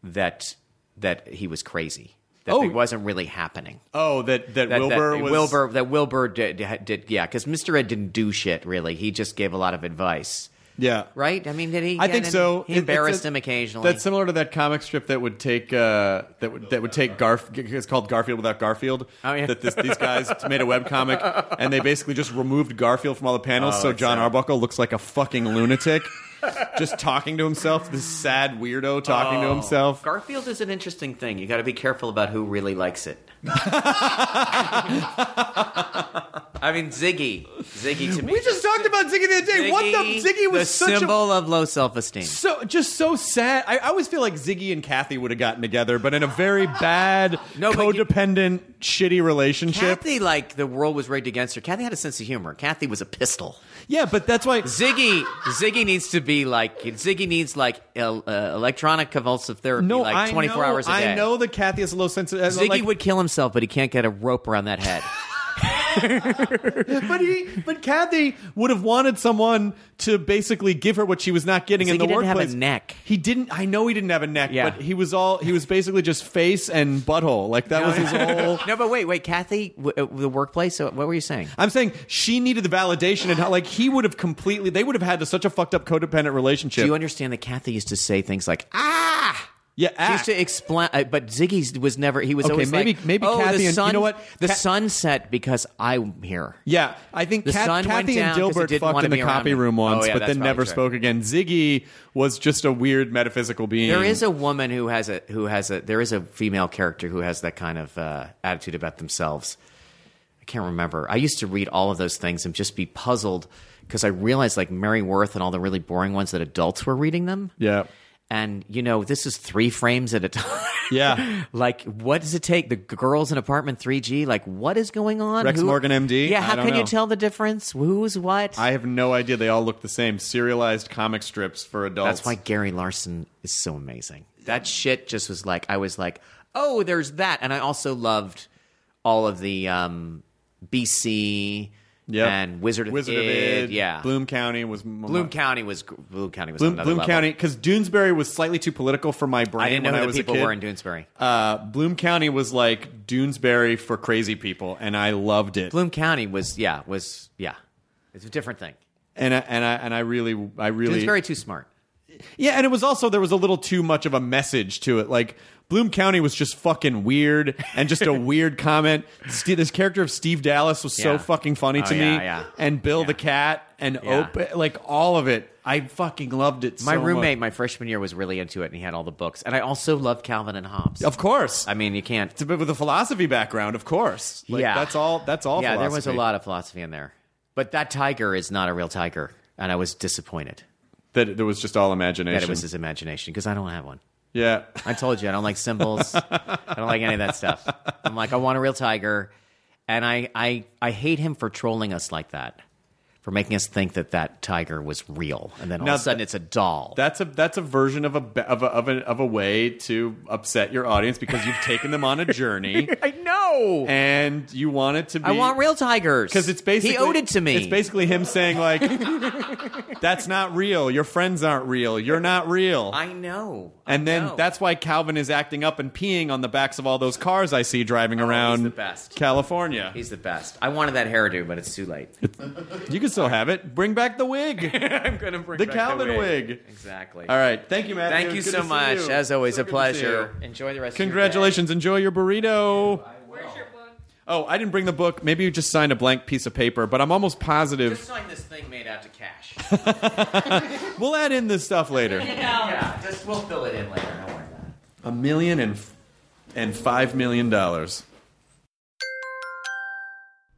that that he was crazy. That Oh. it wasn't really happening. Oh, that that, That, Wilbur that was Wilbur that Wilbur did, did yeah because Mr. Ed didn't do shit really. He just gave a lot of advice. Yeah. Right? I mean, did he? I think in- so. He It- embarrassed a- him occasionally. That's similar to that comic strip that would take uh, that would that would take Garf. It's called Garfield without Garfield. Oh, yeah. That this, these guys made a web comic and they basically just removed Garfield from all the panels, Oh, so John sad. Arbuckle looks like a fucking lunatic, just talking to himself. This sad weirdo talking to Oh. himself. Garfield is an interesting thing. You got to be careful about who really likes it. I mean, Ziggy. Ziggy to me. we just talked about Ziggy the other day. what the Ziggy was the such a symbol of low self-esteem. so just so sad. I, I always feel like Ziggy and Cathy would have gotten together, but in a very bad, No, but you- codependent, shitty relationship. Cathy, like the world was rigged against her. Cathy had a sense of humor. Cathy was a pistol. Yeah, but that's why Ziggy, Ziggy needs to be like Ziggy needs like el- uh, electronic convulsive therapy, no, like I twenty four know- hours a day. I know that Cathy has a low sense of Ziggy like, would kill himself, but he can't get a rope around that head. but he, but Cathy would have wanted someone to basically give her what she was not getting in Ziggy the didn't have a workplace. neck. He didn't. I know he didn't have a neck, Yeah. but he was all. He was basically just face and butthole. Like that was his whole. no, but wait, wait, Cathy, w- uh, the workplace. So what were you saying? I'm saying she needed the validation and how like he would have completely. They would have had such a fucked up codependent relationship. Do you understand that Cathy used to say things like ah? Yeah, She used to explain, uh, but Ziggy was never. He was Okay, always maybe- like, maybe oh, Cathy the and- you know what? The Ca- sun set because I'm here. Yeah, I think The Kat- sun went Cathy and Dilbert fucked in the copy room once, Oh, yeah, but then never true. spoke again. Ziggy was just a weird metaphysical being. There is a woman who has a who has a there is a female character who has that kind of uh, attitude about themselves. I can't remember. I used to read all of those things and just be puzzled because I realized like Mary Worth and all the really boring ones that adults were reading them. Yeah. And you know, this is three frames at a time. Yeah. like, what does it take? The girls in apartment 3G. Like, what is going on? Rex Morgan, MD? Yeah. How can you tell the difference? Who's what? I have no idea. They all look the same. Serialized comic strips for adults. That's why Gary Larson is so amazing. That shit just was like I was like, oh, there's that, and I also loved all of the um, BC Yep. and Wizard of Wizard of Id. Id. Yeah, Bloom County was Bloom County was Bloom County was Bloom, Bloom level. County because Doonesbury was slightly too political for my brain I didn't know when who I the was people a kid. were in Doonesbury. Uh, Bloom County was like Doonesbury for crazy people, and I loved it. Bloom County was yeah was yeah, it's a different thing. and I, and I and I really I really Doonesbury too smart. Yeah, and it was also there was a little too much of a message to it. Like Bloom County was just fucking weird and just a weird comment. This character of Steve Dallas was so Yeah. fucking funny Oh, to yeah, me, yeah. and Bill the cat and Yeah. Ope, like all of it. I fucking loved it. My so roommate, much. my freshman year, was really into it, and he had all the books. And I also loved Calvin and Hobbes. of course, I mean, you can't. It's a bit with a philosophy background, of course. Like, yeah, that's all. That's all. Yeah, there was a philosophy. lot of philosophy in there. But that tiger is not a real tiger, and I was disappointed that there was just all imagination. that it was his imagination because I don't have one. yeah, I told you I don't like symbols. I don't like any of that stuff. I'm like I want a real tiger, and I I I hate him for trolling us like that, for making us think that that tiger was real, and then all Now of a sudden it's a doll. that's a that's a version of a of a, of a of a way to upset your audience because you've taken them on a journey I know. and you want it to be. I want real tigers because it's basically he owed it to me. It's basically him saying like, "That's not real. Your friends aren't real. You're not real." I know. I and then know. that's why Calvin is acting up and peeing on the backs of all those cars I see driving oh, around Oh, the best. California. he's the best. I wanted that hairdo, but it's too late. you can still have it. Bring back the wig. I'm gonna bring The back Calvin wig. Exactly. all right. Thank you, Matt. Thank you good so much. you. As always, So a good to see pleasure. Enjoy the rest. Congratulations. Enjoy your burrito. Oh, I didn't bring the book. Maybe you just signed a blank piece of paper, but I'm almost positive. Just sign this thing made out to cash. We'll add in this stuff later. yeah, just we'll fill it in later. Don't worry about it. A million and and five million dollars.